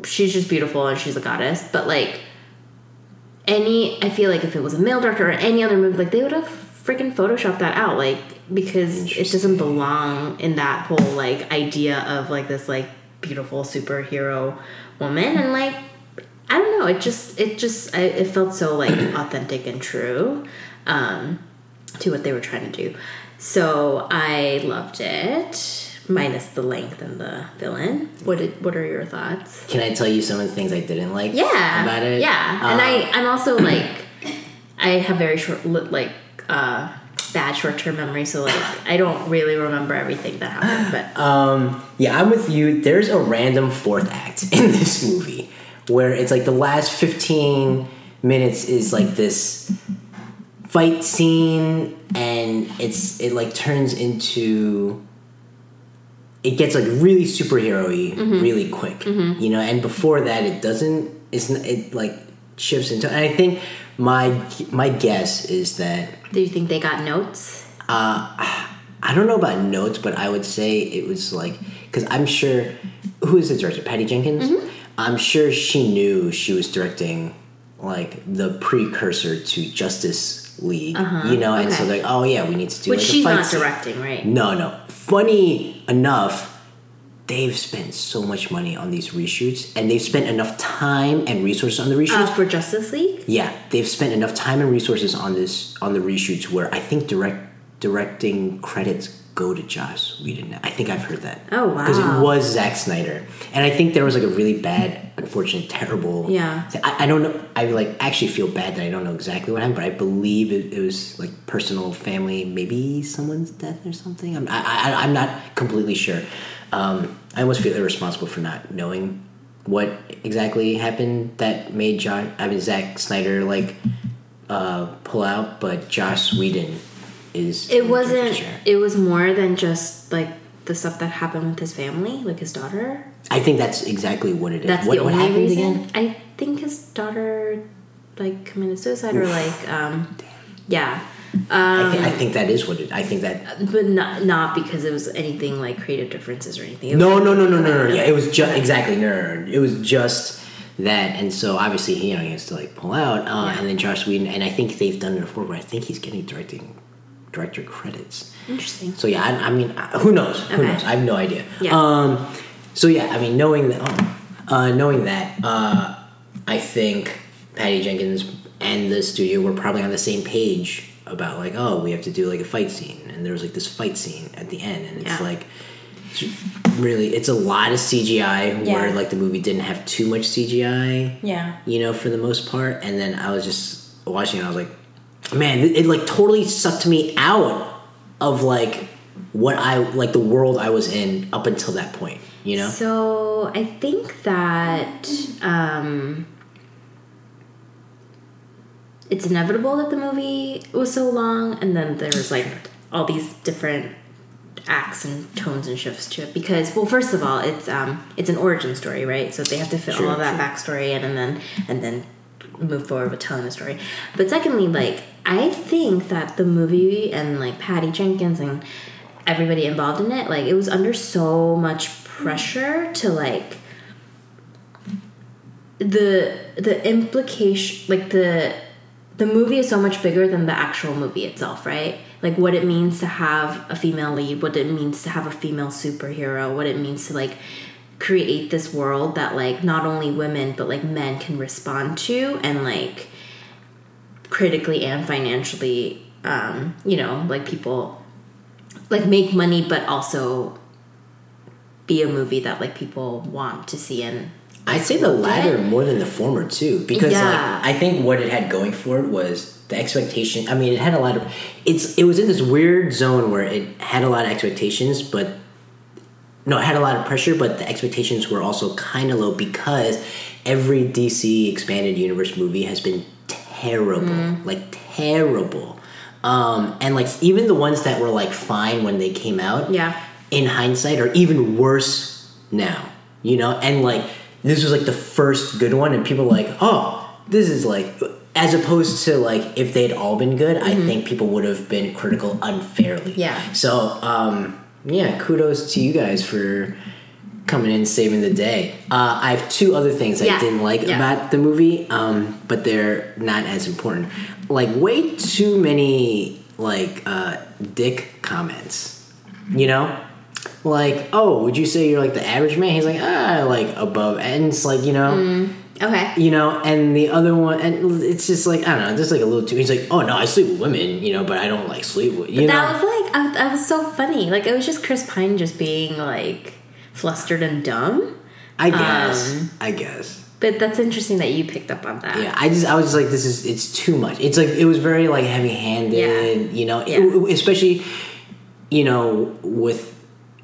Speaker 2: she's just beautiful and she's a goddess. But like any, I feel like if it was a male director or any other movie, like they would have freaking Photoshop that out, like because it doesn't belong in that whole like idea of like this like beautiful superhero woman and like I don't know. It just it just I, it felt so like authentic and true um, to what they were trying to do. So I loved it, minus the length and the villain. What did, what are your thoughts?
Speaker 1: Can I tell you some of the things I didn't like
Speaker 2: Yeah,
Speaker 1: about it?
Speaker 2: Yeah, and
Speaker 1: Uh,
Speaker 2: I I'm also like I have very short like uh, bad short term memory, so like I don't really remember everything that happened. But
Speaker 1: Um, yeah, I'm with you. There's a random fourth act in this movie where it's like the last 15 minutes is like this fight scene and it's it like turns into it gets like really superhero-y really quick you know and before that it doesn't it's n- it like shifts into and i think my my guess is that
Speaker 2: do you think they got notes?
Speaker 1: Uh, I don't know about notes, but I would say it was like because I'm sure who is the director, Patty Jenkins.
Speaker 2: Mm-hmm.
Speaker 1: I'm sure she knew she was directing like the precursor to Justice League, you know, and so
Speaker 2: Uh-huh.
Speaker 1: like, oh yeah, we need to do
Speaker 2: Which
Speaker 1: like
Speaker 2: she's
Speaker 1: a fight
Speaker 2: not
Speaker 1: scene.
Speaker 2: directing, right?
Speaker 1: No, no. Funny enough, they've spent so much money on these reshoots, and they've spent enough time and resources on the reshoots
Speaker 2: Uh, for Justice League.
Speaker 1: yeah, they've spent enough time and resources on this on the reshoots where I think direct directing credits go to Joss Whedon. I think I've heard that.
Speaker 2: Oh, wow!
Speaker 1: Because it was Zack Snyder, and I think there was like a really bad, unfortunate, terrible.
Speaker 2: Yeah.
Speaker 1: I, I don't know. I like actually feel bad that I don't know exactly what happened, but I believe it, it was like personal, family, maybe someone's death or something. I'm I, I, I'm not completely sure. Um, I almost feel irresponsible for not knowing what exactly happened that made Josh, I mean Zack Snyder like uh, pull out, but Josh Whedon is.
Speaker 2: It wasn't. It was more than just like the stuff that happened with his family, like his daughter.
Speaker 1: I think that's exactly what it is.
Speaker 2: That's
Speaker 1: what,
Speaker 2: the
Speaker 1: what
Speaker 2: only
Speaker 1: happened
Speaker 2: reason.
Speaker 1: again?
Speaker 2: I think his daughter like committed suicide or like um, yeah.
Speaker 1: I,
Speaker 2: Um,
Speaker 1: thi- I think that is what it. I think that.
Speaker 2: but not not because it was anything like creative differences or anything.
Speaker 1: No,
Speaker 2: like-
Speaker 1: no, no, no, no, no. Yeah, it was just exactly no, no, no. It was just that, and so obviously he, you know, he has to like pull out, uh,
Speaker 2: Yeah.
Speaker 1: and then Josh Whedon, and I think they've done it before, where I think he's getting directing director credits.
Speaker 2: Interesting.
Speaker 1: So yeah, I, I mean, uh, who knows? Who
Speaker 2: Okay.
Speaker 1: knows? I have no idea.
Speaker 2: Yeah.
Speaker 1: Um, so yeah, I mean, knowing that, oh, uh, knowing that, uh, I think Patty Jenkins and the studio were probably on the same page about like, oh, we have to do like a fight scene, and there was like this fight scene at the end, and it's
Speaker 2: Yeah.
Speaker 1: like. it's Really, it's a lot of CGI where like the movie didn't have too much CGI
Speaker 2: Yeah.
Speaker 1: you know, for the most part. And then I was just watching it. I was like, man, it, it like totally sucked me out of like what I like the world I was in up until that point. You know,
Speaker 2: So I think that um, it's inevitable that the movie was so long, and then there's like all these different acts and tones and shifts to it. Because, well, first of all, it's um, it's an origin story, right? So they have to fit
Speaker 1: Sure,
Speaker 2: all of that backstory in, and then and then move forward with telling the story. But secondly, like I think that the movie and like Patty Jenkins and everybody involved in it, like it was under so much pressure to like the the implication like the the movie is so much bigger than the actual movie itself, right? Like what it means to have a female lead, what it means to have a female superhero, what it means to like create this world that like not only women but like men can respond to and like critically and financially um you know like people like make money but also be a movie that like people want to see and
Speaker 1: I'd say the latter more than the former too, because
Speaker 2: Yeah.
Speaker 1: like I think what it had going for it was the expectation. I mean, it had a lot of it's it was in this weird zone where it had a lot of expectations, but no, it had a lot of pressure, but the expectations were also kind of low because every DC expanded universe movie has been terrible,
Speaker 2: Mm-hmm.
Speaker 1: like terrible. Um, and like even the ones that were like fine when they came out,
Speaker 2: Yeah.
Speaker 1: in hindsight are even worse now. You know, and like this was like the first good one, and people were like, oh, this is like. As opposed to like if they'd all been good, I think people would have been critical unfairly.
Speaker 2: Mm-hmm. Yeah.
Speaker 1: So um, yeah, kudos to you guys for coming in saving the day. Uh, I have two other things I didn't like
Speaker 2: Yeah.
Speaker 1: about the movie, um, but they're not as important. Like way too many like uh, dick comments. You know, like oh, would you say you're like the average man? He's like ah, like above, and it's like you know.
Speaker 2: Okay.
Speaker 1: You know, and the other one, and it's just like I don't know, just like a little too. He's like, "Oh no, I sleep with women, you know, but I don't like sleep with you know."
Speaker 2: That was like I, that was so funny. Like it was just Chris Pine just being like flustered and dumb.
Speaker 1: I guess,
Speaker 2: um,
Speaker 1: I guess.
Speaker 2: But that's interesting that you picked up on that.
Speaker 1: Yeah, I just I was just like, this is it's too much. It's like it was very like heavy handed,
Speaker 2: Yeah.
Speaker 1: you know,
Speaker 2: Yeah.
Speaker 1: especially you know with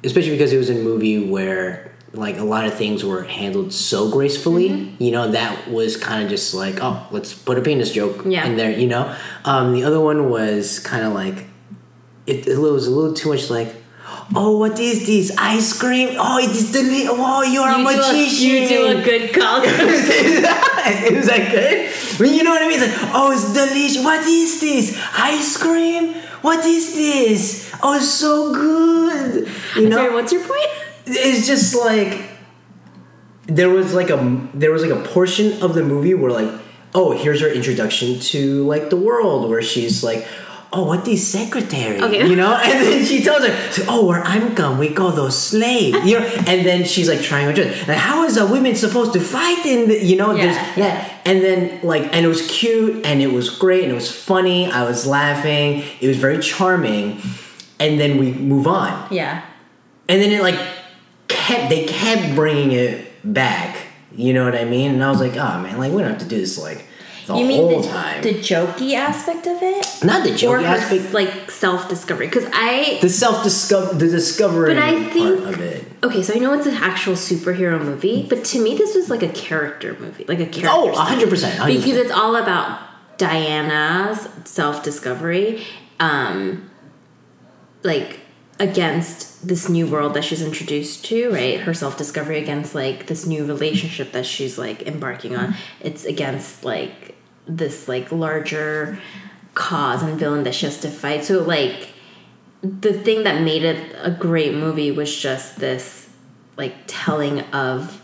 Speaker 1: especially because it was a movie where like a lot of things were handled so gracefully.
Speaker 2: Mm-hmm.
Speaker 1: You know, that was kind of just like, oh, let's put a penis joke
Speaker 2: Yeah.
Speaker 1: in there. You know, um, the other one was kind of like it, it was a little too much like. Oh, what is this? Ice cream? Oh, it is delicious. Oh, you're a
Speaker 2: You a,
Speaker 1: magician.
Speaker 2: you do a good call.
Speaker 1: is that good? Well, you know what I mean? It's like, oh, it's delicious. What is this? Ice cream? What is this? Oh, so good. You know,
Speaker 2: Sorry, what's your point?
Speaker 1: it's just like there was like a there was like a portion of the movie where like, oh, here's her introduction to like the world, where she's like. Oh, what is secretary?
Speaker 2: Okay.
Speaker 1: You know, and then she tells her, "Oh, where I'm come, we call those slave." You know, and then she's like trying to. Like, how is a woman supposed to fight in the? You know,
Speaker 2: Yeah.
Speaker 1: there's yeah, and then like, and it was cute, and it was great, and it was funny. I was laughing. It was very charming, and then we move on,
Speaker 2: Yeah.
Speaker 1: and then it like kept they kept bringing it back. You know what I mean? And I was like, oh man, like we don't have to do this like the
Speaker 2: you mean the,
Speaker 1: time.
Speaker 2: the jokey aspect of it?
Speaker 1: Not the
Speaker 2: jokey
Speaker 1: or
Speaker 2: her,
Speaker 1: aspect,
Speaker 2: like self discovery? Because I
Speaker 1: the self discover, the discovery
Speaker 2: But I think-
Speaker 1: part of it.
Speaker 2: okay, so I know it's an actual superhero movie, but to me this was like a character movie, like a character.
Speaker 1: Oh,
Speaker 2: study.
Speaker 1: hundred percent,
Speaker 2: because it's all about Diana's self discovery, um, like against this new world that she's introduced to, right? Her self discovery against like this new relationship that she's like embarking on. It's against like this like larger cause and villain that she has to fight. So like the thing that made it a great movie was just this like telling of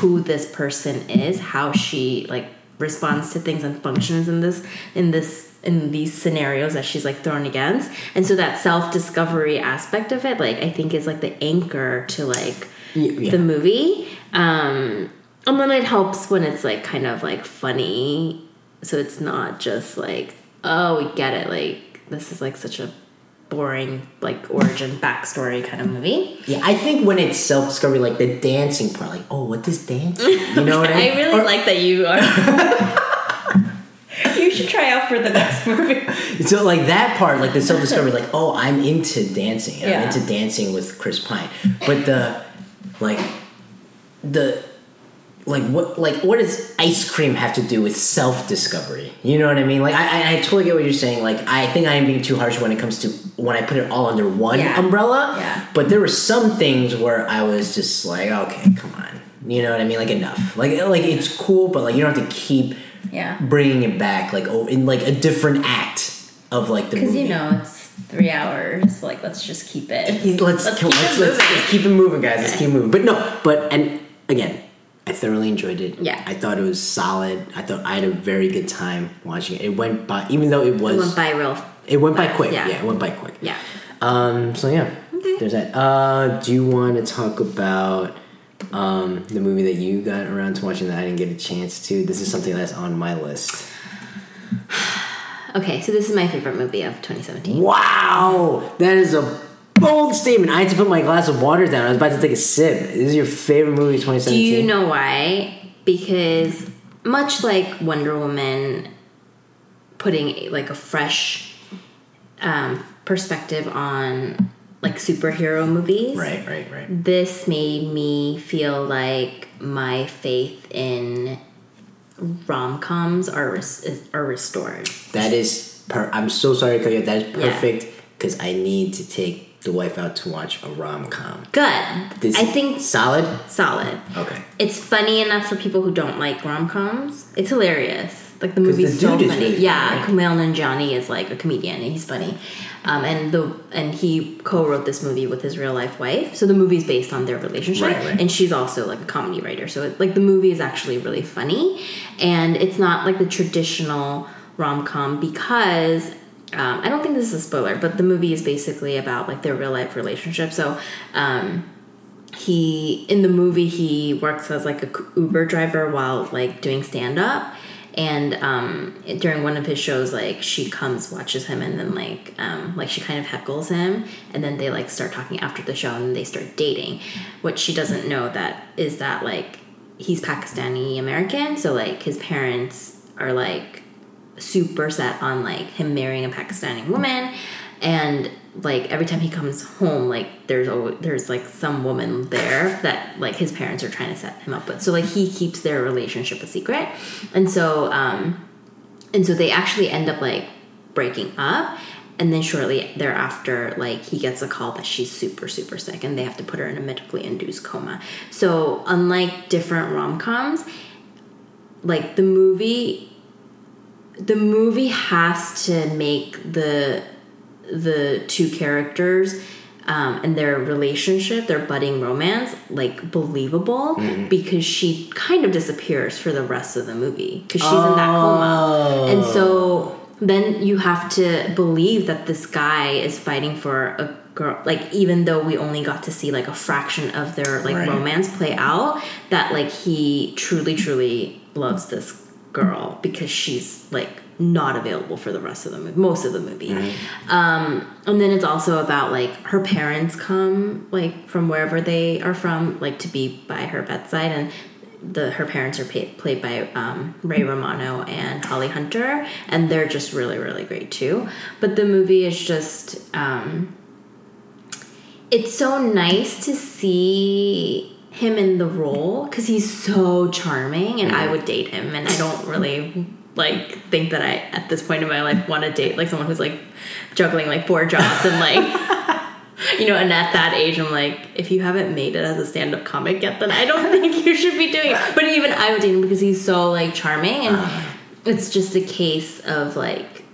Speaker 2: who this person is, how she like responds to things and functions in this in this in these scenarios that she's like thrown against. And so that self-discovery aspect of it like I think is like the anchor to like
Speaker 1: yeah.
Speaker 2: the movie. Um and then it helps when it's like kind of like funny. So it's not just like, oh, we get it. Like this is like such a boring like origin backstory kind of movie.
Speaker 1: Yeah, I think when it's self discovery, like the dancing part, like, oh, what is dancing? You know what I mean?
Speaker 2: I really
Speaker 1: Or-
Speaker 2: like that you are. you should try out for the next movie.
Speaker 1: So like that part, like the self discovery, like oh, I'm into dancing. and I'm into dancing with Chris Pine. But the like the like what like what does ice cream have to do with self discovery? You know what I mean? Like I, I I totally get what you're saying. Like I think I am being too harsh when it comes to when I put it all under one
Speaker 2: Yeah.
Speaker 1: umbrella.
Speaker 2: Yeah.
Speaker 1: But there were some things where I was just like, okay, come on. You know what I mean? Like enough. Like like it's cool, but like you don't have to keep
Speaker 2: Yeah.
Speaker 1: bringing it back like oh in like a different act of like the
Speaker 2: Because you know it's three hours. Like let's just keep it.
Speaker 1: let's
Speaker 2: Let's
Speaker 1: let's,
Speaker 2: keep
Speaker 1: let's,
Speaker 2: it
Speaker 1: let's, keep it moving, guys. Let's keep moving. But no, but and again, I thoroughly enjoyed it.
Speaker 2: Yeah.
Speaker 1: I thought it was solid. I thought I had a very good time watching it. It went by, even though it was,
Speaker 2: It went by real.
Speaker 1: it went by
Speaker 2: fast,
Speaker 1: quick.
Speaker 2: yeah.
Speaker 1: Yeah. it went by quick.
Speaker 2: Yeah.
Speaker 1: Um. So yeah,
Speaker 2: Okay.
Speaker 1: there's that. Uh, do you want to talk about um the movie that you got around to watching that I didn't get a chance to? This is something that's on my list.
Speaker 2: Okay, so this is my favorite movie of 2017.
Speaker 1: Wow, that is a bold statement. I had to put my glass of water down. I was about to take a sip. This is your favorite movie of
Speaker 2: Do you know why? Because much like Wonder Woman putting like a fresh um, perspective on like superhero movies.
Speaker 1: Right, right, right.
Speaker 2: This made me feel like my faith in rom coms are res- are restored.
Speaker 1: That is per. I'm so sorry to cut you. off. That is perfect because I need to take the wife out to watch a rom com.
Speaker 2: Good. This I think
Speaker 1: solid.
Speaker 2: solid.
Speaker 1: Okay.
Speaker 2: It's funny enough for people who don't like rom coms. It's hilarious. Like the movie's
Speaker 1: the
Speaker 2: so
Speaker 1: is
Speaker 2: funny.
Speaker 1: really
Speaker 2: yeah,
Speaker 1: funny,
Speaker 2: Kumail Nanjiani is like a comedian and he's funny. Um, and the and he co-wrote this movie with his real life wife. So the movie's based on their relationship,
Speaker 1: Right, right.
Speaker 2: and she's also like a comedy writer. So it, like the movie is actually really funny, and it's not like the traditional rom com because um, I don't think this is a spoiler, but the movie is basically about like their real life relationship. So. Um, he in the movie he works as like a Uber driver while like doing stand up and um during one of his shows like she comes watches him and then like um like she kind of heckles him and then they like start talking after the show and they start dating what she doesn't know that is that like he's Pakistani American so like his parents are like super set on like him marrying a Pakistani woman. And like every time he comes home like there's always there's like some woman there that like his parents are trying to set him up with. So like he keeps their relationship a secret. And so um and so they actually end up like breaking up. And then shortly thereafter like he gets a call that she's super super sick and they have to put her in a medically induced coma. So unlike different rom-coms like the movie the movie has to make the the two characters um, and their relationship, their budding romance, like believable because she kind of disappears for the rest of the movie because she's in that coma, and so then you have to believe that this guy is fighting for a girl like even though we only got to see like a fraction of their like
Speaker 1: Right.
Speaker 2: romance play out that like he truly truly loves this girl because she's like not available for the rest of the movie most of the movie. Um and then it's also about like her parents come like from wherever they are from like to be by her bedside. And the her parents are pa- played by um, Ray Romano and Holly Hunter, and they're just really really great too. But the movie is just um, it's so nice to see him in the role because he's so charming, and I mm-hmm. would date him, and I don't really like think that I at this point in my life want to date like someone who's like juggling like four jobs and like you know, and at that age, I'm like, if you haven't made it as a stand up comic yet, then I don't think you should be doing it. But even I would date him because he's so like charming, and uh. it's just a case of like,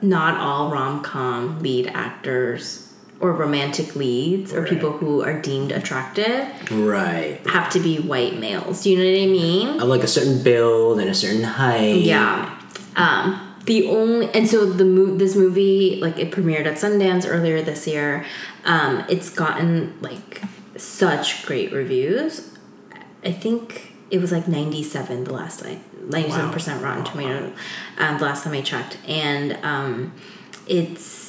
Speaker 2: not all rom com lead actors or romantic leads or
Speaker 1: Right.
Speaker 2: people who are deemed attractive
Speaker 1: Right.
Speaker 2: have to be white males. Do you know what I mean?
Speaker 1: Of like a certain build and a certain height.
Speaker 2: Yeah. Um, the only and so the mo- this movie like it premiered at Sundance earlier this year. Um, it's gotten like such great reviews. I think it was like ninety seven the last time, ninety seven percent Rotten Tomato. Um, the last time I checked, and um, it's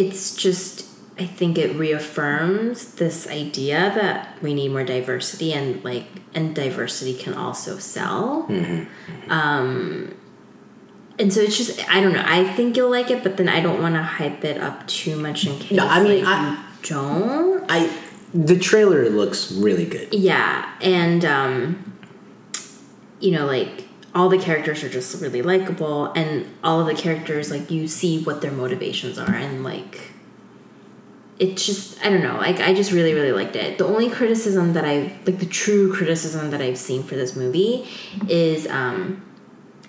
Speaker 2: it's just I think it reaffirms this idea that we need more diversity and like and diversity can also sell. Um, and so it's just I don't know. I think you'll like it, but then I don't want to hype it up too much in case
Speaker 1: No, I mean,
Speaker 2: like,
Speaker 1: I-
Speaker 2: don't.
Speaker 1: I the trailer looks really good.
Speaker 2: Yeah, and um, you know, like all the characters are just really likable, and all of the characters, like you see what their motivations are, and like it's just I don't know, like I just really really liked it. The only criticism that I like, the true criticism that I've seen for this movie is um,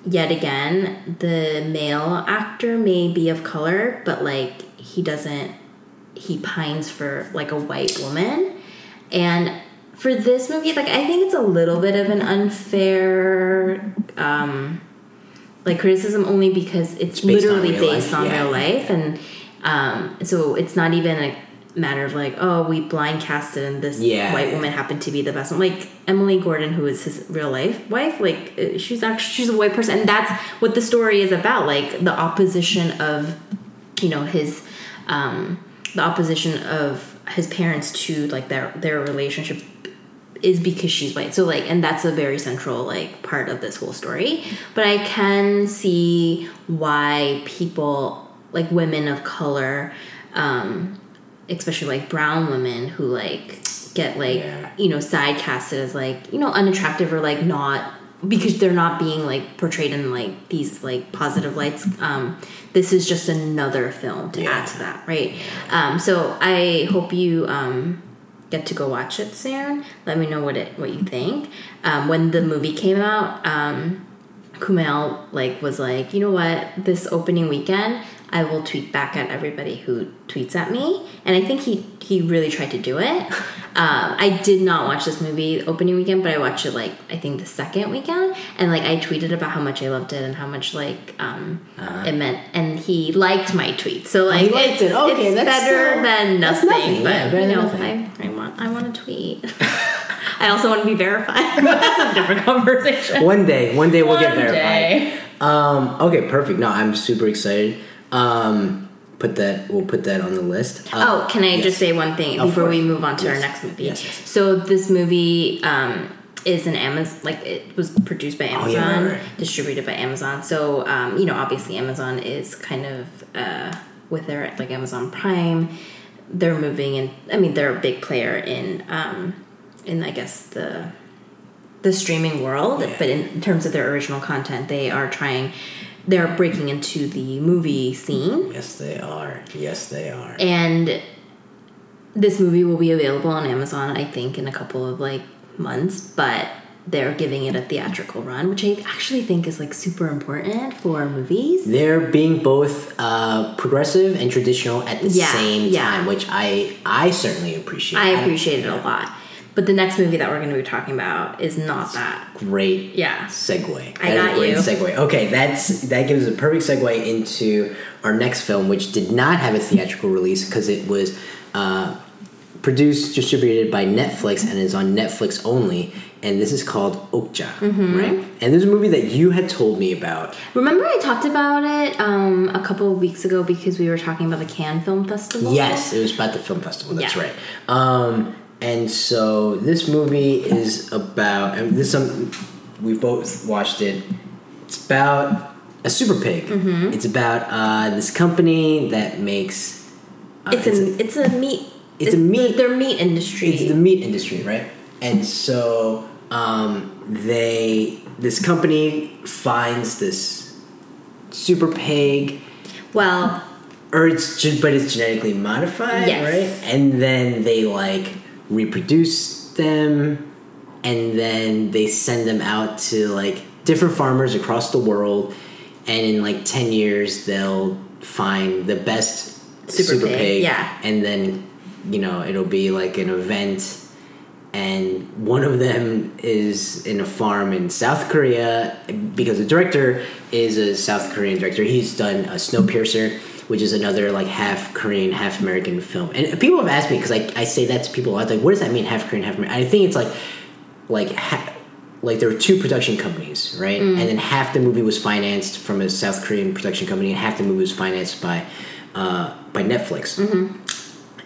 Speaker 2: yet again the male actor may be of color, but like he doesn't he pines for like a white woman and for this movie like i think it's a little bit of an unfair um like criticism only because it's,
Speaker 1: based on
Speaker 2: literally based
Speaker 1: life,
Speaker 2: on
Speaker 1: yeah.
Speaker 2: real life and um so it's not even a matter of like oh we blind casted and this
Speaker 1: Yeah.
Speaker 2: white woman happened to be the best one like emily gordon who is his real life wife like uh, she's actually she's a white person and that's what the story is about like the opposition of you know his um the opposition of his parents to like their their relationship is because she's white so like and that's a very central like part of this whole story but i can see why people like women of color um, especially like brown women who like get like
Speaker 1: Yeah.
Speaker 2: you know side casted as like you know unattractive or like not because they're not being like portrayed in like these like positive lights um this is just another film to
Speaker 1: Yeah.
Speaker 2: add to that right um so i hope you um get to go watch it soon. Let me know what it what you think. Um when the movie came out um Kumail like was like, you know what, this opening weekend, I will tweet back at everybody who tweets at me, and I think he he really tried to do it. Um, I did not watch this movie opening weekend, but I watched it like I think the second weekend, and like I tweeted about how much I loved it and how much like um, it meant, and he liked my tweet. So like
Speaker 1: he liked
Speaker 2: it's,
Speaker 1: it. Okay,
Speaker 2: it's
Speaker 1: that's
Speaker 2: better
Speaker 1: still-
Speaker 2: than nothing.
Speaker 1: nothing.
Speaker 2: But
Speaker 1: Yeah, better
Speaker 2: you
Speaker 1: than
Speaker 2: know,
Speaker 1: nothing.
Speaker 2: I, I want I want to tweet. I also want to be verified. That's a different conversation.
Speaker 1: One day, one day we'll get
Speaker 2: One
Speaker 1: verified.
Speaker 2: day.
Speaker 1: Um, okay, perfect. No, I'm super excited. Um, put that. We'll put that on the list. Uh,
Speaker 2: Oh, can I
Speaker 1: yes.
Speaker 2: just say one thing
Speaker 1: Of
Speaker 2: before we move on to our next movie?
Speaker 1: Yes, yes.
Speaker 2: So this movie um, is an Amazon, like it was produced by Amazon,
Speaker 1: Oh, yeah, right, right.
Speaker 2: distributed by Amazon. So um, you know, obviously, Amazon is kind of uh, with their like Amazon Prime. They're moving and I mean, they're a big player in um, in I guess the the streaming world,
Speaker 1: Yeah.
Speaker 2: but in terms of their original content, they are trying. They're breaking into the movie scene
Speaker 1: Yes, they are. Yes, they are.
Speaker 2: and this movie will be available on Amazon, I think, in a couple of like months, but they're giving it a theatrical run, which I actually think is like super important for movies.
Speaker 1: They're being both uh, progressive and traditional at the
Speaker 2: Yeah,
Speaker 1: same
Speaker 2: yeah.
Speaker 1: time, which I I certainly appreciate.
Speaker 2: I appreciate it a lot. But the next movie that we're going to be talking about is not that.
Speaker 1: Great
Speaker 2: Yeah.
Speaker 1: segue.
Speaker 2: I
Speaker 1: That is
Speaker 2: got
Speaker 1: great
Speaker 2: you.
Speaker 1: Segue. Okay, that's that gives a perfect segue into our next film, which did not have a theatrical release because it was uh, produced, distributed by Netflix, and is on Netflix only. And this is called Okja,
Speaker 2: Mm-hmm.
Speaker 1: right? And this is a movie that you had told me about.
Speaker 2: Remember, I talked about it um, a couple of weeks ago because we were talking about the Cannes Film Festival?
Speaker 1: Yes, it was about the film festival. That's
Speaker 2: Yeah.
Speaker 1: right. Um, and so this movie is about, and this is some we both watched it. It's about a super pig.
Speaker 2: Mm-hmm.
Speaker 1: It's about uh, this company that makes. Uh,
Speaker 2: It's, a, it's a meat.
Speaker 1: It's a meat-
Speaker 2: Their meat industry.
Speaker 1: it's the meat industry, right? And so um, they this company finds this super pig
Speaker 2: well,
Speaker 1: or it's but it's genetically modified,
Speaker 2: Yes.
Speaker 1: right? And then they like reproduce them, and then they send them out to like different farmers across the world, and in like ten years they'll find the best
Speaker 2: Super
Speaker 1: super,
Speaker 2: pig,
Speaker 1: pig,
Speaker 2: yeah.
Speaker 1: and then you know it'll be like an event. And one of them is in a farm in South Korea because the director is a South Korean director. He's done a Snowpiercer, which is another like half Korean, half American film. And people have asked me because I, I say that to people lot. Like, what does that mean, half Korean, half American? I think it's like like ha- like there were two production companies, right? And then half the movie was financed from a South Korean production company, and half the movie was financed by uh, by Netflix.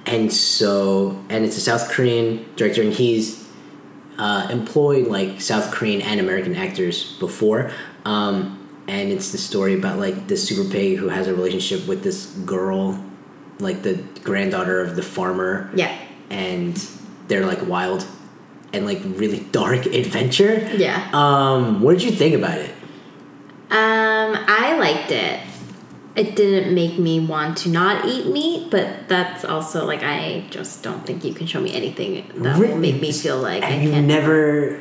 Speaker 1: And so, and it's a South Korean director, and he's uh, employed like South Korean and American actors before. Um, and it's the story about like this super pig who has a relationship with this girl, like the granddaughter of the farmer
Speaker 2: yeah.
Speaker 1: and they're like wild and like really dark adventure.
Speaker 2: Yeah.
Speaker 1: Um, what did you think about it?
Speaker 2: Um, I liked it. It didn't make me want to not eat meat, but that's also like I just don't think you can show me anything that will make me feel like I can't.
Speaker 1: never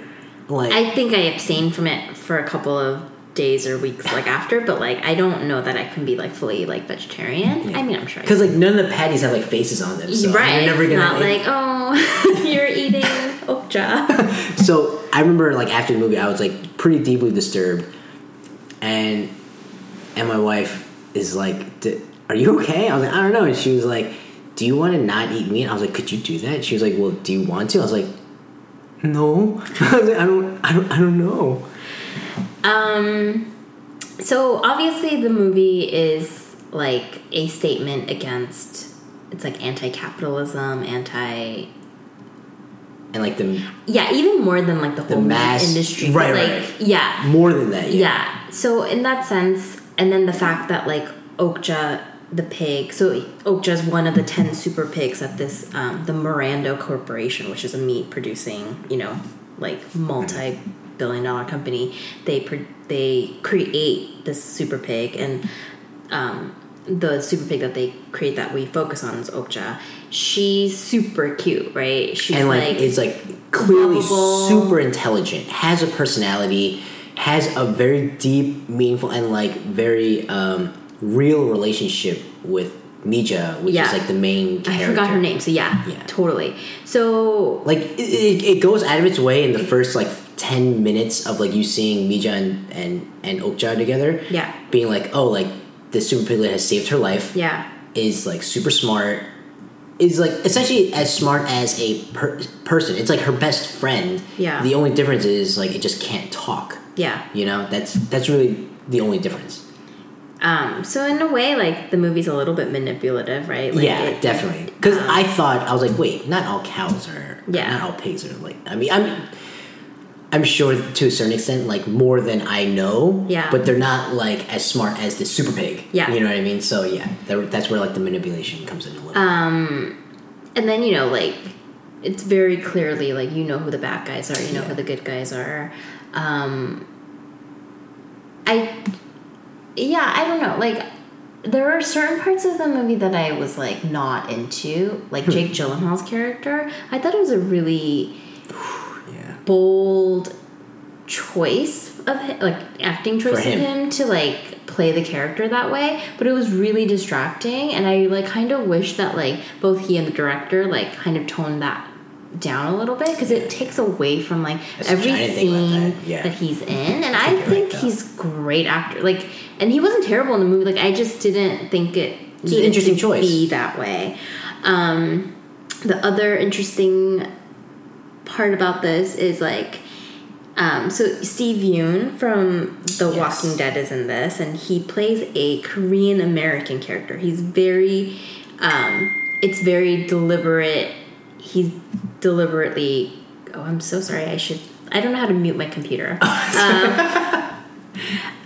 Speaker 1: like
Speaker 2: I think I abstained from it for a couple of days or weeks like after, but like I don't know that I can be like fully like vegetarian. I mean, I'm sure.
Speaker 1: Because like none of the patties have like faces on them, so
Speaker 2: right.
Speaker 1: you're never gonna
Speaker 2: not like, oh, you're eating okja.
Speaker 1: So I remember like after the movie, I was like pretty deeply disturbed, and and my wife is like, "D- "Are you okay?" I was like, "I don't know," and she was like, "Do you want to not eat meat?" I was like, "Could you do that?" She was like, "Well, do you want to?" I was like, "No, I, was like, I don't, I don't, I don't know."
Speaker 2: Um, so obviously the movie is like a statement against. It's like anti-capitalism, anti.
Speaker 1: And like the
Speaker 2: Yeah, even more than like the whole meat
Speaker 1: mass-
Speaker 2: industry.
Speaker 1: right,
Speaker 2: like,
Speaker 1: right.
Speaker 2: yeah,
Speaker 1: more than that, yeah.
Speaker 2: yeah. So in that sense, and then the fact that like Okja the pig. So Okja's one of the ten super pigs at this um, the Mirando Corporation, which is a meat producing, you know, like multi billion dollar company. They pro- they create this super pig and. Um, the super pig that they create that we focus on is Okja. She's super cute, right? She's
Speaker 1: and like,
Speaker 2: like
Speaker 1: is like clearly
Speaker 2: lovable.
Speaker 1: super intelligent, has a personality, has a very deep, meaningful, and like very um, real relationship with Mija, which
Speaker 2: Yeah.
Speaker 1: is like the main character.
Speaker 2: I forgot her name, so yeah,
Speaker 1: Yeah.
Speaker 2: totally. So
Speaker 1: Like it, it, it goes out of its way in the first like ten minutes of like you seeing Mija and and, and Okja together.
Speaker 2: Yeah.
Speaker 1: being like, oh, like the super piglet has saved her life.
Speaker 2: yeah,
Speaker 1: is like super smart is like essentially as smart as a per- person it's like her best friend
Speaker 2: Yeah.
Speaker 1: the only difference is like it just can't talk
Speaker 2: yeah.
Speaker 1: you know that's that's really the only difference
Speaker 2: Um, so in a way, like the movie's a little bit manipulative, right? Like,
Speaker 1: yeah
Speaker 2: it-
Speaker 1: definitely because
Speaker 2: um,
Speaker 1: i thought i was like wait not all cows are
Speaker 2: Yeah.
Speaker 1: not all pigs are like i mean i'm i'm sure to a certain extent like more than i know
Speaker 2: Yeah.
Speaker 1: but they're not like as smart as the super pig
Speaker 2: Yeah.
Speaker 1: you know what i mean so yeah that, that's where like the manipulation comes in a little
Speaker 2: Um, and then you know, like it's very clearly like you know who the bad guys are, you know
Speaker 1: Yeah.
Speaker 2: who the good guys are. Um, I, yeah, I don't know. Like there are certain parts of the movie that I was like not into, like Jake Gyllenhaal's character. I thought it was a really bold choice of him, like acting choice of
Speaker 1: him.
Speaker 2: to like play the character that way but it was really distracting and i like kind of wish that like both he and the director like kind of toned that down a little bit because it takes away from like
Speaker 1: That's
Speaker 2: every
Speaker 1: true. I didn't think about
Speaker 2: scene
Speaker 1: that. Yeah.
Speaker 2: that he's in and
Speaker 1: I
Speaker 2: i
Speaker 1: think
Speaker 2: think
Speaker 1: right,
Speaker 2: he's great actor like and he wasn't terrible in the movie like i just didn't think it
Speaker 1: It's an interesting choice.
Speaker 2: be that way um the other interesting part about this is like um, so Steve Yeun from The
Speaker 1: Yes.
Speaker 2: Walking Dead is in this, and he plays a Korean American character. He's very, um, it's very deliberate. He's deliberately. Oh, I'm so sorry. I should. I don't know how to mute my computer.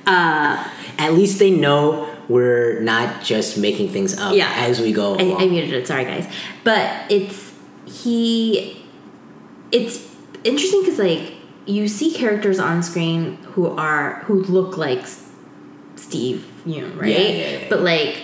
Speaker 1: uh At least they know we're not just making things up
Speaker 2: Yeah.
Speaker 1: as we go
Speaker 2: I. I muted it. Sorry, guys. But it's he. It's interesting because like you see characters on screen who are who look like Steve Yeun, right?
Speaker 1: Yeah, yeah, yeah.
Speaker 2: But like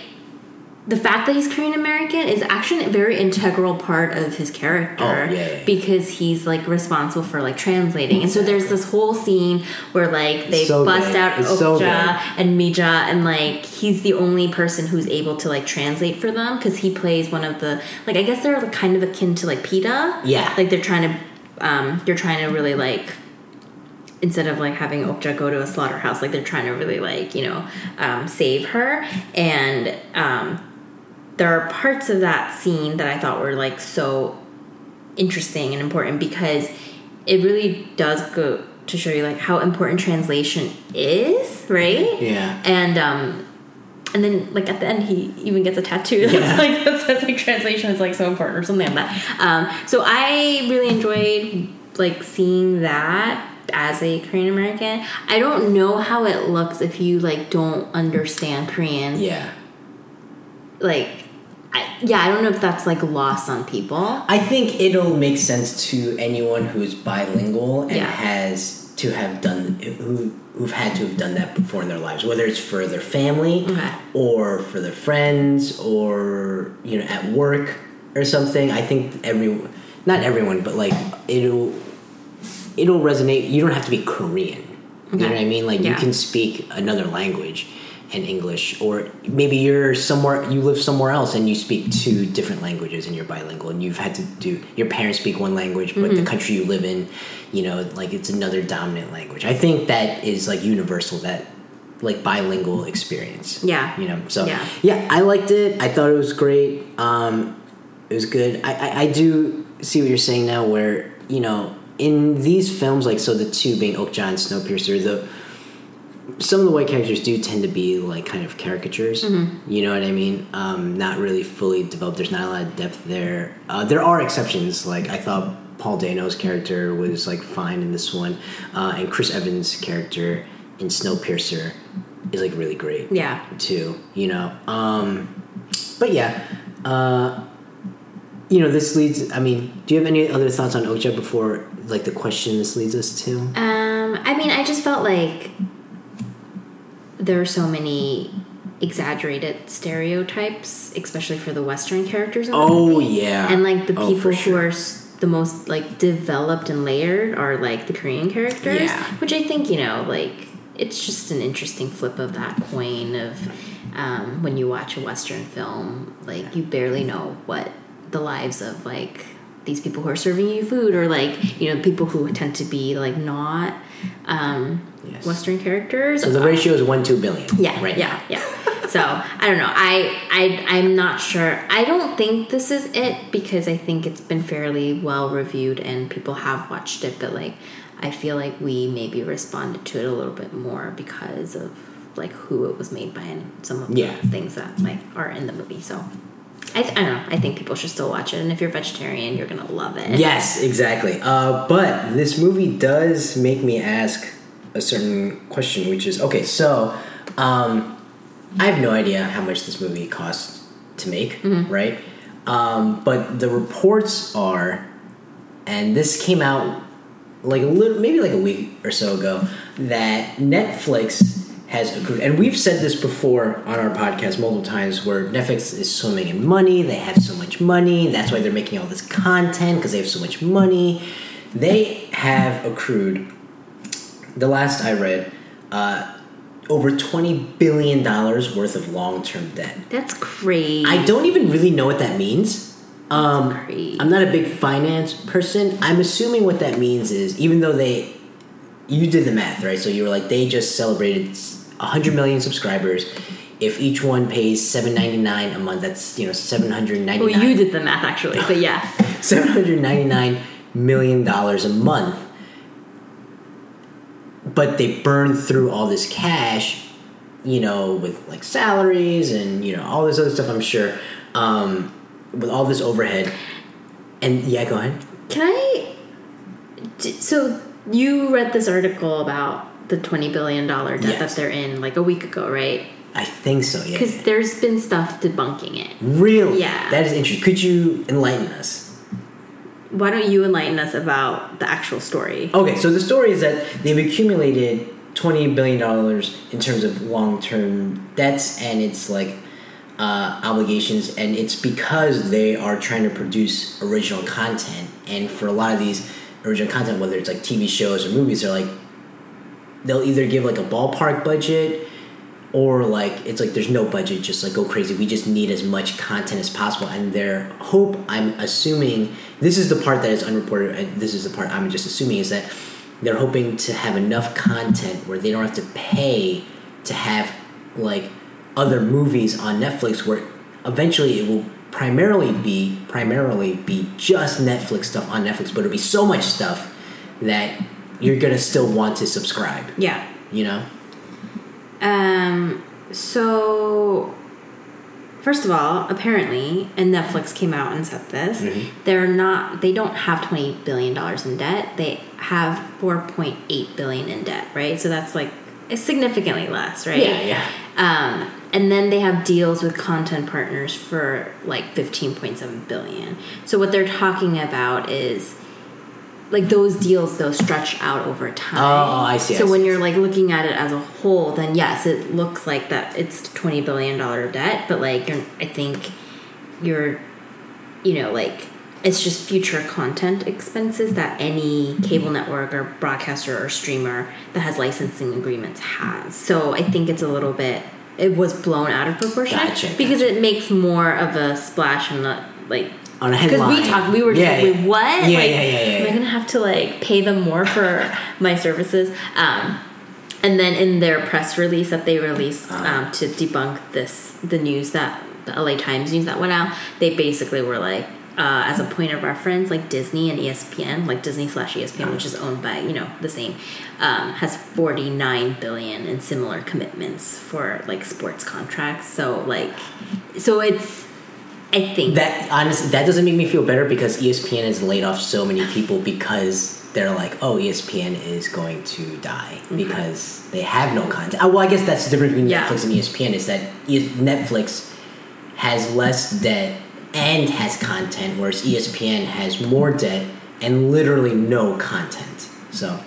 Speaker 2: the fact that he's Korean American is actually a very integral part of his character
Speaker 1: Oh, yeah,
Speaker 2: because he's like responsible for like translating. And so there's this whole scene where like they
Speaker 1: so
Speaker 2: bust
Speaker 1: good.
Speaker 2: out
Speaker 1: It's so
Speaker 2: Okja and Mija and like he's the only person who's able to like translate for them because he plays one of the like I guess they're like, kind of akin to like PETA.
Speaker 1: Yeah.
Speaker 2: Like they're trying to um they're trying to really like instead of like having Okja go to a slaughterhouse, like they're trying to really like, you know, um, save her. And um there are parts of that scene that I thought were like so interesting and important because it really does go to show you like how important translation is, right?
Speaker 1: Yeah.
Speaker 2: And um and then like at the end he even gets a tattoo that's
Speaker 1: Yeah.
Speaker 2: like that says like translation is like so important or something like that. Um so I really enjoyed like seeing that as a Korean American. I don't know how it looks if you like don't understand Korean
Speaker 1: yeah.
Speaker 2: like I, yeah i don't know if that's like lost on people
Speaker 1: I think it'll make sense to anyone who's bilingual and
Speaker 2: Yeah.
Speaker 1: has to have done who who've had to have done that before in their lives, whether it's for their family
Speaker 2: Okay.
Speaker 1: or for their friends or you know at work or something. I think every not everyone, but like it'll it'll resonate. You don't have to be Korean. You know what I mean? Like you can speak another language and English, or maybe you're somewhere you live somewhere else and you speak two different languages and you're bilingual, and you've had to do your parents speak one language, but
Speaker 2: Mm-hmm.
Speaker 1: the country you live in, you know, like it's another dominant language. I think that is like universal. That like bilingual experience.
Speaker 2: Yeah.
Speaker 1: You know. So
Speaker 2: Yeah.
Speaker 1: yeah, I liked it. I thought it was great. Um, it was good. I, I, I do see what you're saying now, where you know in these films, like so the two being Okja and Snowpiercer, the some of the white characters do tend to be like kind of caricatures. You know what I mean? Um, not really fully developed. There's not a lot of depth there. Uh, there are exceptions. Like I thought Paul Dano's character was like fine in this one, uh, and Chris Evans' character in Snowpiercer is like really great
Speaker 2: Yeah.
Speaker 1: too. You know, um, but yeah, uh, you know, this leads. I mean, do you have any other thoughts on Okja before like the question this leads us to?
Speaker 2: Um, I mean, I just felt like there are so many exaggerated stereotypes, especially for the Western characters. In
Speaker 1: Oh yeah,
Speaker 2: and like the
Speaker 1: Oh,
Speaker 2: people who are the most like developed and layered are like the Korean characters,
Speaker 1: Yeah.
Speaker 2: which I think you know like it's just an interesting flip of that coin of um, when you watch a Western film, like you barely know what the lives of like these people who are serving you food or like you know people who tend to be like not um,
Speaker 1: Yes.
Speaker 2: Western characters.
Speaker 1: So the ratio is one to a billion.
Speaker 2: Yeah,
Speaker 1: right.
Speaker 2: yeah, yeah. So I don't know. I I I'm not sure. I don't think this is it because I think it's been fairly well reviewed and people have watched it. But like, I feel like we maybe responded to it a little bit more because of like who it was made by and some of
Speaker 1: Yeah.
Speaker 2: the things that like are in the movie. So. I, th- I don't know. I think people should still watch it, and if you're vegetarian, you're gonna love it.
Speaker 1: Yes, exactly. Uh, but this movie does make me ask a certain question, which is okay. So, um, I have no idea how much this movie costs to make, right? Um, but the reports are, and this came out like a little, maybe like a week or so ago, that Netflix has accrued, and we've said this before on our podcast multiple times, where Netflix is swimming in money. They have so much money. That's why they're making all this content because they have so much money. They have accrued. The last I read, uh, over twenty billion dollars worth of long-term debt.
Speaker 2: That's crazy.
Speaker 1: I don't even really know what that means. Um. I'm not a big finance person. I'm assuming what that means is even though they, you did the math right, so you were like they just celebrated 100 million subscribers. If each one pays 7.99 a month, that's you know 799.
Speaker 2: well, you did the math actually, but yeah.
Speaker 1: 799 million dollars a month. But they burn through all this cash, you know, with like salaries and you know all this other stuff. I'm sure, um, with all this overhead. And yeah, go ahead.
Speaker 2: Can I? So you read this article about the twenty billion dollar debt
Speaker 1: Yes.
Speaker 2: that they're in like a week ago, right?
Speaker 1: I think so. Yeah.
Speaker 2: Because there's been stuff debunking it.
Speaker 1: Really?
Speaker 2: Yeah.
Speaker 1: That is interesting. Could you enlighten us?
Speaker 2: Why don't you enlighten us about the actual story?
Speaker 1: Okay, so the story is that they've accumulated twenty billion dollars in terms of long-term debts and it's like uh, obligations, and it's because they are trying to produce original content. And for a lot of these original content, whether it's like TV shows or movies, they're like they'll either give like a ballpark budget or like it's like there's no budget just like go crazy. We just need as much content as possible. And their hope i'm assuming this is the part that is unreported and this is the part i'm just assuming is that they're hoping to have enough content where they don't have to pay to have like other movies on netflix where eventually it will primarily be primarily be just netflix stuff on netflix but it'll be so much stuff that you're gonna still want to subscribe.
Speaker 2: Yeah.
Speaker 1: you know
Speaker 2: Um. So, first of all, apparently, and Netflix came out and said this.
Speaker 1: Mm-hmm.
Speaker 2: They're not. They don't have twenty billion dollars in debt. They have four point eight billion in debt. Right. So that's like it's significantly less. Right.
Speaker 1: yeah yeah
Speaker 2: Um, and then they have deals with content partners for like 15.7 billion. So what they're talking about is like those deals though stretch out over time.
Speaker 1: Oh, I see, I
Speaker 2: So when
Speaker 1: see.
Speaker 2: you're like looking at it as a whole, then yes, it looks like that it's 20 billion dollar debt, but like you're, I think you're you know like it's just future content expenses that any cable network or broadcaster or streamer that has licensing agreements has. So I think it's a little bit it was blown out of proportion
Speaker 1: Gotcha,
Speaker 2: because it makes more of a splash and not like
Speaker 1: On a
Speaker 2: because we talked we were just
Speaker 1: Yeah,
Speaker 2: like,
Speaker 1: yeah.
Speaker 2: what?
Speaker 1: Yeah,
Speaker 2: like,
Speaker 1: yeah, yeah, yeah,
Speaker 2: am I gonna have to like pay them more for my services? Um and then in their press release that they released
Speaker 1: Uh-huh.
Speaker 2: um, to debunk this the news that the LA Times news that went out they basically were like uh, as a point of reference like Disney and ESPN like Disney slash ESPN which is owned by you know the same um, has 49 billion in similar commitments for like sports contracts. So like so it's I think
Speaker 1: That honestly, that doesn't make me feel better because ESPN has laid off so many people because they're like, oh, ESPN is going to die because they have no content. Uh, well, I guess that's the difference between
Speaker 2: Yeah.
Speaker 1: Netflix and ESPN is that Netflix has less debt and has content, whereas ESPN has more debt and literally no content. So,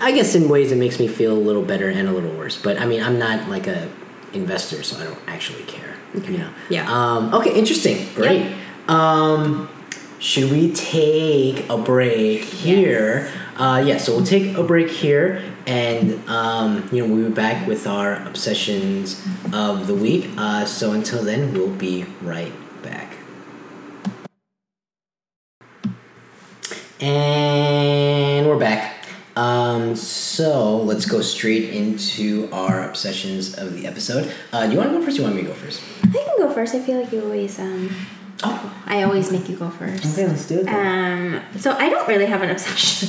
Speaker 1: I guess in ways it makes me feel a little better and a little worse. But I mean, I'm not like a investor, so I don't actually care. You know.
Speaker 2: Yeah.
Speaker 1: Um, okay. Interesting. Great. Um, should we take a break here? Uh, yeah. So we'll take a break here, and um, you know we'll be back with our obsessions of the week. Uh, so until then, we'll be right back. And we're back. Um, so let's go straight into our obsessions of the episode. Uh, do you want to go first? Or you want me to go first?
Speaker 2: I can go first. I feel like you always um
Speaker 1: Oh,
Speaker 2: I always make you go first.
Speaker 1: okay. Let's do it. then.
Speaker 2: Um, so I don't really have an obsession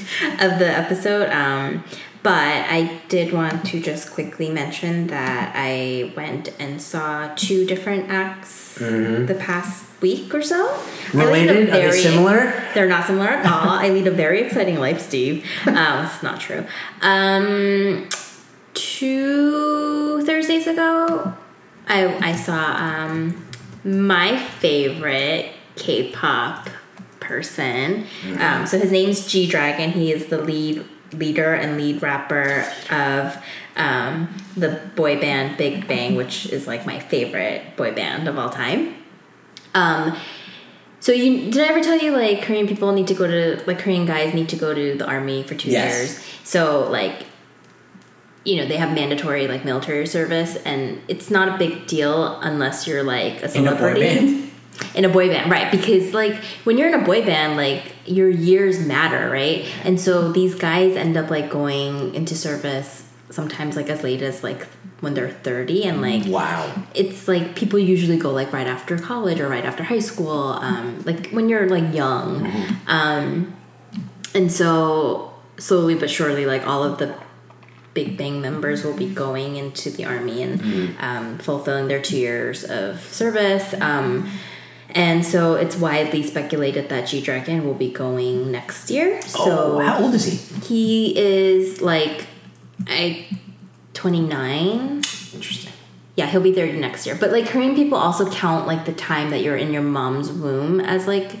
Speaker 2: of the episode, um, but I did want to just quickly mention that I went and saw two different acts the past week or so. I lead a
Speaker 1: Related? Are they similar?
Speaker 2: They're not similar at all. I lead a very exciting life, Steve. Um, it's not true. Um, two Thursdays ago, I I saw um, my favorite K-pop person. Um, so his name's G Dragon. He is the lead leader and lead rapper of um, the boy band Big Bang, which is like my favorite boy band of all time. Um, so you did I ever tell you like Korean people need to go to like Korean guys need to go to the army for two
Speaker 1: Yes.
Speaker 2: years. So like you know they have mandatory like military service and it's not a big deal unless you're like a
Speaker 1: In a boy
Speaker 2: celebrity? In a boy band right because like when you're in a boy band like your years matter right? And so these guys end up like going into service sometimes like as late as like when they're 30 and like
Speaker 1: Wow.
Speaker 2: it's like people usually go like right after college or right after high school um, like when you're like young. Um, and so slowly but surely like all of the big bang members will be going into the army and um, fulfilling their two years of service um, and so it's widely speculated that G Dragon will be going next year. So
Speaker 1: oh, how old is he?
Speaker 2: he is like I 29
Speaker 1: Interesting.
Speaker 2: yeah, he'll be 30 next year. But like Korean people also count like the time that you're in your mom's womb as like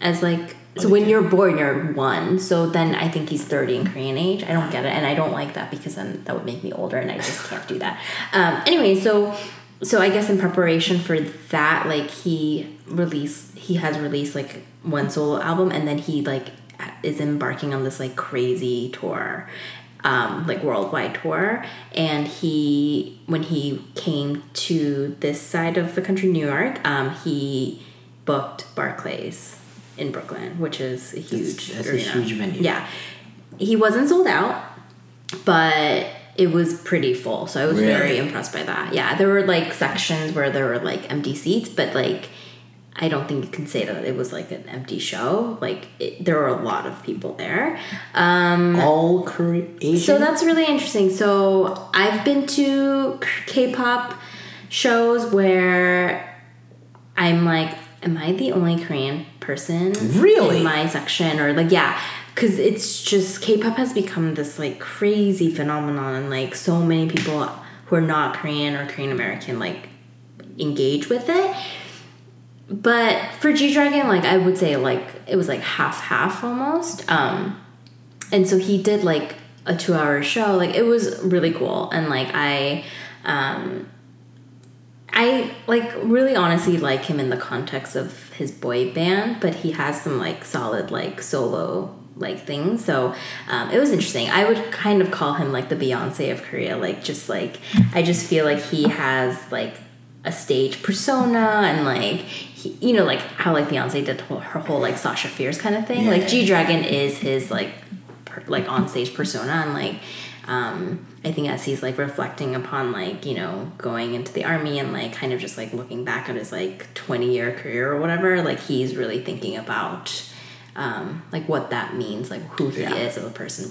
Speaker 2: as like so when you're born you're one. So then I think he's 30 in Korean age. I don't get it and I don't like that because then that would make me older and I just can't do that. Um anyway, so so I guess in preparation for that like he released he has released like one solo album and then he like is embarking on this like crazy tour um, like worldwide tour. And he when he came to this side of the country new york um, he booked barclays in brooklyn which is a huge
Speaker 1: that's a huge venue.
Speaker 2: yeah. He wasn't sold out but it was pretty full so i was very impressed by that. Yeah there were like sections where there were like empty seats but like I don't think you can say that it was like an empty show. Like it, there were a lot of people there. Um,
Speaker 1: All Korean.
Speaker 2: So that's really interesting. So I've been to K-pop shows where I'm like, am I the only Korean person
Speaker 1: Really?
Speaker 2: in my section? Or like, yeah, because it's just K-pop has become this like crazy phenomenon, and like so many people who are not Korean or Korean American like engage with it. But for G Dragon, like I would say, like it was like half half almost. Um, and so he did like a two hour show. Like it was really cool, and like I, um, I like really honestly like him in the context of his boy band, but he has some like solid like solo like things. So um, it was interesting. I would kind of call him like the Beyonce of Korea. Like just like I just feel like he has like a stage persona and like he, you know like how like Beyonce did her whole like Sasha Fierce kind of thing.
Speaker 1: Yeah.
Speaker 2: Like G Dragon is his like per, like on stage persona and like um I think as he's like reflecting upon like you know going into the army and like kind of just like looking back at his like 20 year career or whatever like he's really thinking about um, like what that means, like who he
Speaker 1: Yeah.
Speaker 2: is as a person.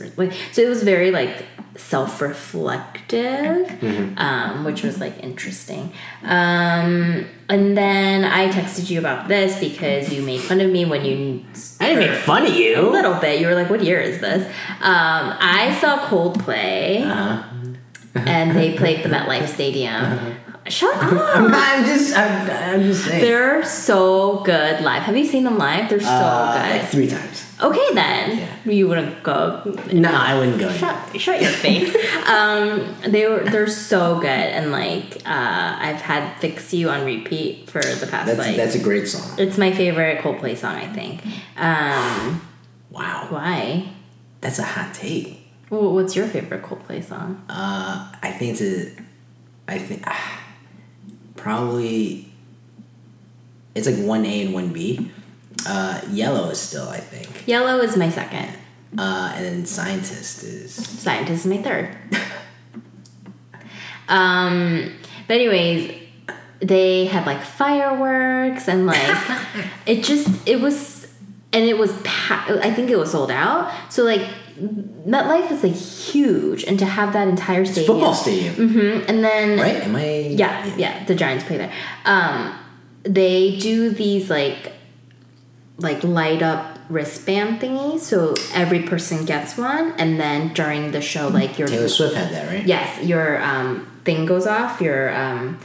Speaker 2: So it was very like self-reflective,
Speaker 1: Mm-hmm.
Speaker 2: um, which was like interesting. Um, and then I texted you about this because you made fun of me when you
Speaker 1: I didn't make fun of you.
Speaker 2: a little bit. You were like, "What year is this?" Um, I saw Coldplay,
Speaker 1: Uh-huh.
Speaker 2: and they played the MetLife Stadium. Shut
Speaker 1: I'm,
Speaker 2: up!
Speaker 1: not, I'm just, I'm, I'm just saying.
Speaker 2: They're so good live. Have you seen them live? They're so
Speaker 1: Uh,
Speaker 2: good.
Speaker 1: like three times.
Speaker 2: Okay, then
Speaker 1: Yeah.
Speaker 2: you wouldn't go.
Speaker 1: No, I wouldn't go.
Speaker 2: Shut, shut your face. um, they were they're so good, and like uh, I've had "Fix You" on repeat for the past
Speaker 1: That's
Speaker 2: like.
Speaker 1: that's a great song.
Speaker 2: it's my favorite Coldplay song, I think. Um,
Speaker 1: Wow,
Speaker 2: why?
Speaker 1: that's a hot take.
Speaker 2: Wh- What's your favorite Coldplay song?
Speaker 1: Uh, I think it's a, I think ah, probably it's like one A and one B. Uh, Yellow is still, I think,
Speaker 2: Yellow is my second.
Speaker 1: uh, and then Scientist is.
Speaker 2: Scientist is my third. um, but anyways, they had like fireworks and like it just it was and it was pa- I think it was sold out. So like MetLife is like huge, and to have that entire stadium,
Speaker 1: Football stadium,
Speaker 2: Mhm, and then
Speaker 1: right? Am I?
Speaker 2: yeah, yeah, the Giants play there. Um, they do these like like light up wristband thingies, so every person gets one, and then during the show, like your
Speaker 1: Taylor Swift had that, right?
Speaker 2: yes, your um, thing goes off. Your um,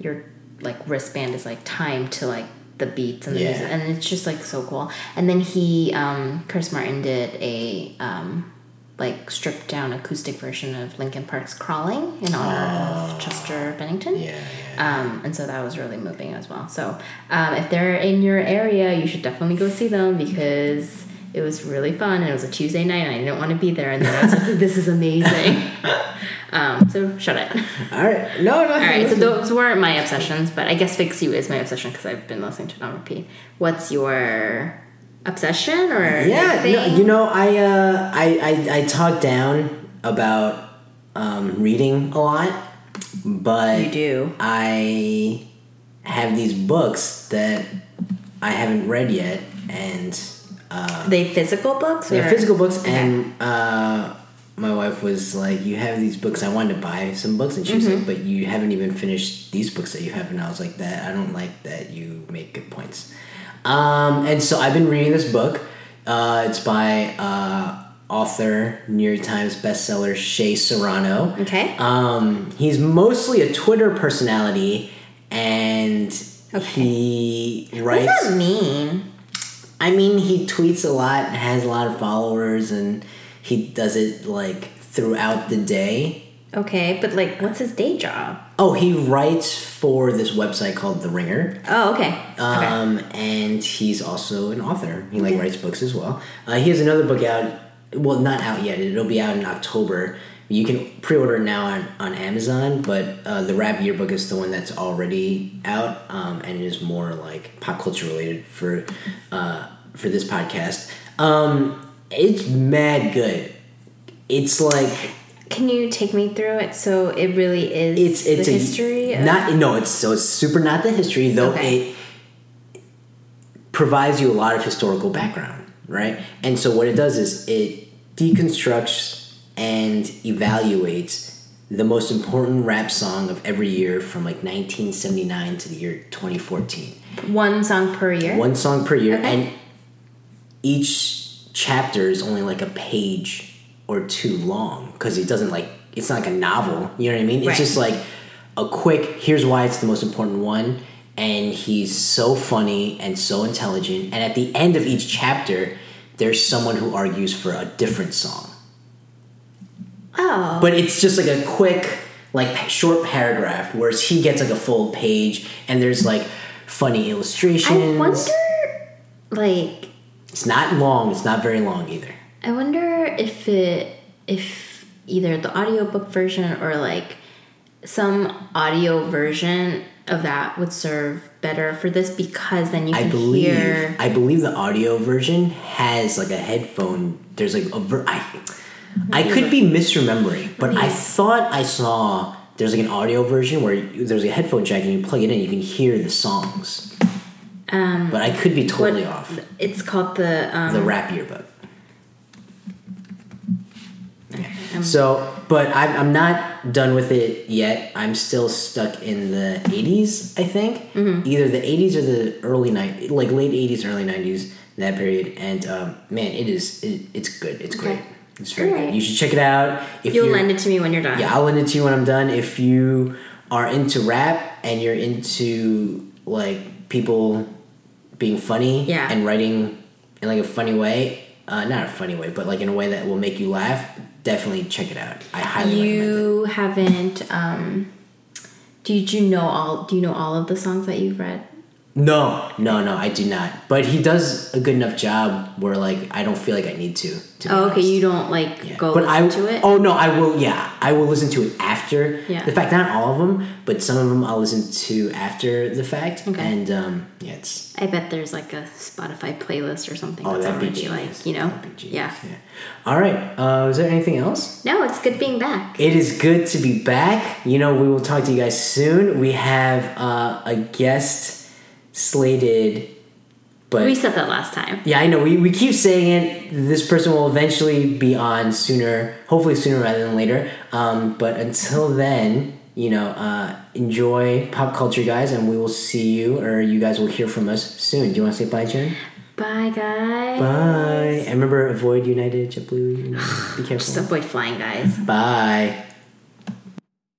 Speaker 2: your like wristband is like timed to like the beats and the
Speaker 1: Yeah.
Speaker 2: music, and it's just like so cool. And then he, um, Chris Martin, did a um, like stripped down acoustic version of Linkin Park's "Crawling" in honor of Chester Bennington.
Speaker 1: Oh. Yeah, yeah.
Speaker 2: Um, and so that was really moving as well. So um, if they're in your area, you should definitely go see them because it was really fun and it was a Tuesday night and I didn't want to be there. And then I was like, this is amazing. um, so shut it.
Speaker 1: All right. No, no.
Speaker 2: All right, so those weren't my obsessions, but I guess Fix You is my obsession because I've been listening to it on repeat. What's your obsession or
Speaker 1: Yeah, no, you know, I, uh, I, I, I talk down about um, reading a lot, but
Speaker 2: You do.
Speaker 1: I have these books that I haven't read yet, and uh,
Speaker 2: they physical books? or-
Speaker 1: physical books.
Speaker 2: Okay.
Speaker 1: And uh, my wife was like, "You have these books. I wanted to buy some books," and she was
Speaker 2: Mm-hmm.
Speaker 1: like, "But you haven't even finished these books that you have." And I was like, "That I don't like that you make good points." Um, and so I've been reading this book. Uh, it's by uh, author, New York Times bestseller Shea Serrano.
Speaker 2: Okay.
Speaker 1: Um, he's mostly a Twitter personality, and
Speaker 2: Okay.
Speaker 1: he
Speaker 2: What
Speaker 1: writes.
Speaker 2: does that mean?
Speaker 1: I mean, he tweets a lot, has a lot of followers, and he does it like throughout the day.
Speaker 2: Okay, but like, what's his day job?
Speaker 1: Oh, he writes for this website called The Ringer.
Speaker 2: Oh, okay. okay.
Speaker 1: Um, and he's also an author. He like writes books as well. Uh, he has another book out. Well, not out yet. It'll be out in October. You can pre-order it now on, on Amazon, but uh, the Rap Yearbook is the one that's already out, um, and it is more like pop culture related for uh, for this podcast. Um, it's mad good. It's like
Speaker 2: Can you take me through it? So it really is
Speaker 1: it's it's
Speaker 2: the
Speaker 1: a
Speaker 2: history. of-
Speaker 1: not no it's so it's super not the history though
Speaker 2: Okay.
Speaker 1: it provides you a lot of historical background right and so what it does is it deconstructs and evaluates the most important rap song of every year from like 1979 to the year 2014
Speaker 2: one song per year.
Speaker 1: one song per year
Speaker 2: Okay.
Speaker 1: and each chapter is only like a page or two long because it doesn't like it's not like a novel you know what i mean it's just like a quick here's why it's the most important one and he's so funny and so intelligent and at the end of each chapter there's someone who argues for a different song
Speaker 2: Oh,
Speaker 1: but it's just like a quick like short paragraph whereas he gets like a full page and there's like funny illustrations
Speaker 2: I wonder, like,
Speaker 1: It's not long. It's not very long either.
Speaker 2: I wonder if it, if either the audiobook version or like some audio version of that would serve better for this because then you
Speaker 1: I
Speaker 2: can
Speaker 1: believe.
Speaker 2: hear.
Speaker 1: I believe the audio version has like a headphone. There's like a. Ver- I, I could be misremembering, but I thought I saw there's like an audio version where you- there's a headphone jack and you plug it in, you can hear the songs.
Speaker 2: Um,
Speaker 1: but I could be totally
Speaker 2: what-
Speaker 1: off.
Speaker 2: It's called the um,
Speaker 1: The rap yearbook.
Speaker 2: um,
Speaker 1: So, but I'm, I'm not done with it yet. I'm still stuck in the 80s, I think.
Speaker 2: Mm-hmm.
Speaker 1: Either the 80s or the early 90s, like late 80s, early 90s, that period. And um, man, it is, it, it's good. It's great. It's very good. You should check it out. If
Speaker 2: you'll lend it to me when you're done.
Speaker 1: Yeah, I'll lend it to you when I'm done. If you are into rap and you're into like people being funny
Speaker 2: Yeah.
Speaker 1: and writing in like a funny way, uh, not a funny way, but like in a way that will make you laugh, definitely check it out. I highly recommend it.
Speaker 2: You haven't. Um, did you know all? Do you know all of the songs that you've read?
Speaker 1: No, no, no, I do not. But he does a good enough job where like I don't feel like I need to. to
Speaker 2: Oh, okay.
Speaker 1: honest.
Speaker 2: You don't like
Speaker 1: Yeah.
Speaker 2: go
Speaker 1: but
Speaker 2: listen
Speaker 1: I,
Speaker 2: to it.
Speaker 1: Oh no, I will. Yeah, I will listen to it after
Speaker 2: Yeah.
Speaker 1: the fact. Not all of them, but some of them I'll listen to after the fact.
Speaker 2: Okay.
Speaker 1: And um, yeah, it's
Speaker 2: I bet there's like a Spotify playlist or something
Speaker 1: oh
Speaker 2: that's
Speaker 1: that'd be genius.
Speaker 2: like you know.
Speaker 1: That'd be.
Speaker 2: Yeah.
Speaker 1: yeah. All right. Uh, is there anything else?
Speaker 2: No, it's good being back.
Speaker 1: It is good to be back. You know, we will talk to you guys soon. We have uh, a guest slated, but
Speaker 2: we said that last time.
Speaker 1: Yeah, I know. We, we keep saying it. This person will eventually be on sooner, hopefully sooner rather than later. Um, but until then, you know, uh, enjoy pop culture, guys, and we will see you, or you guys will hear from us soon. Do you want to say bye, Jen?
Speaker 2: Bye, guys.
Speaker 1: Bye. And remember, avoid United, JetBlue. Be careful.
Speaker 2: Just avoid flying, guys.
Speaker 1: Bye.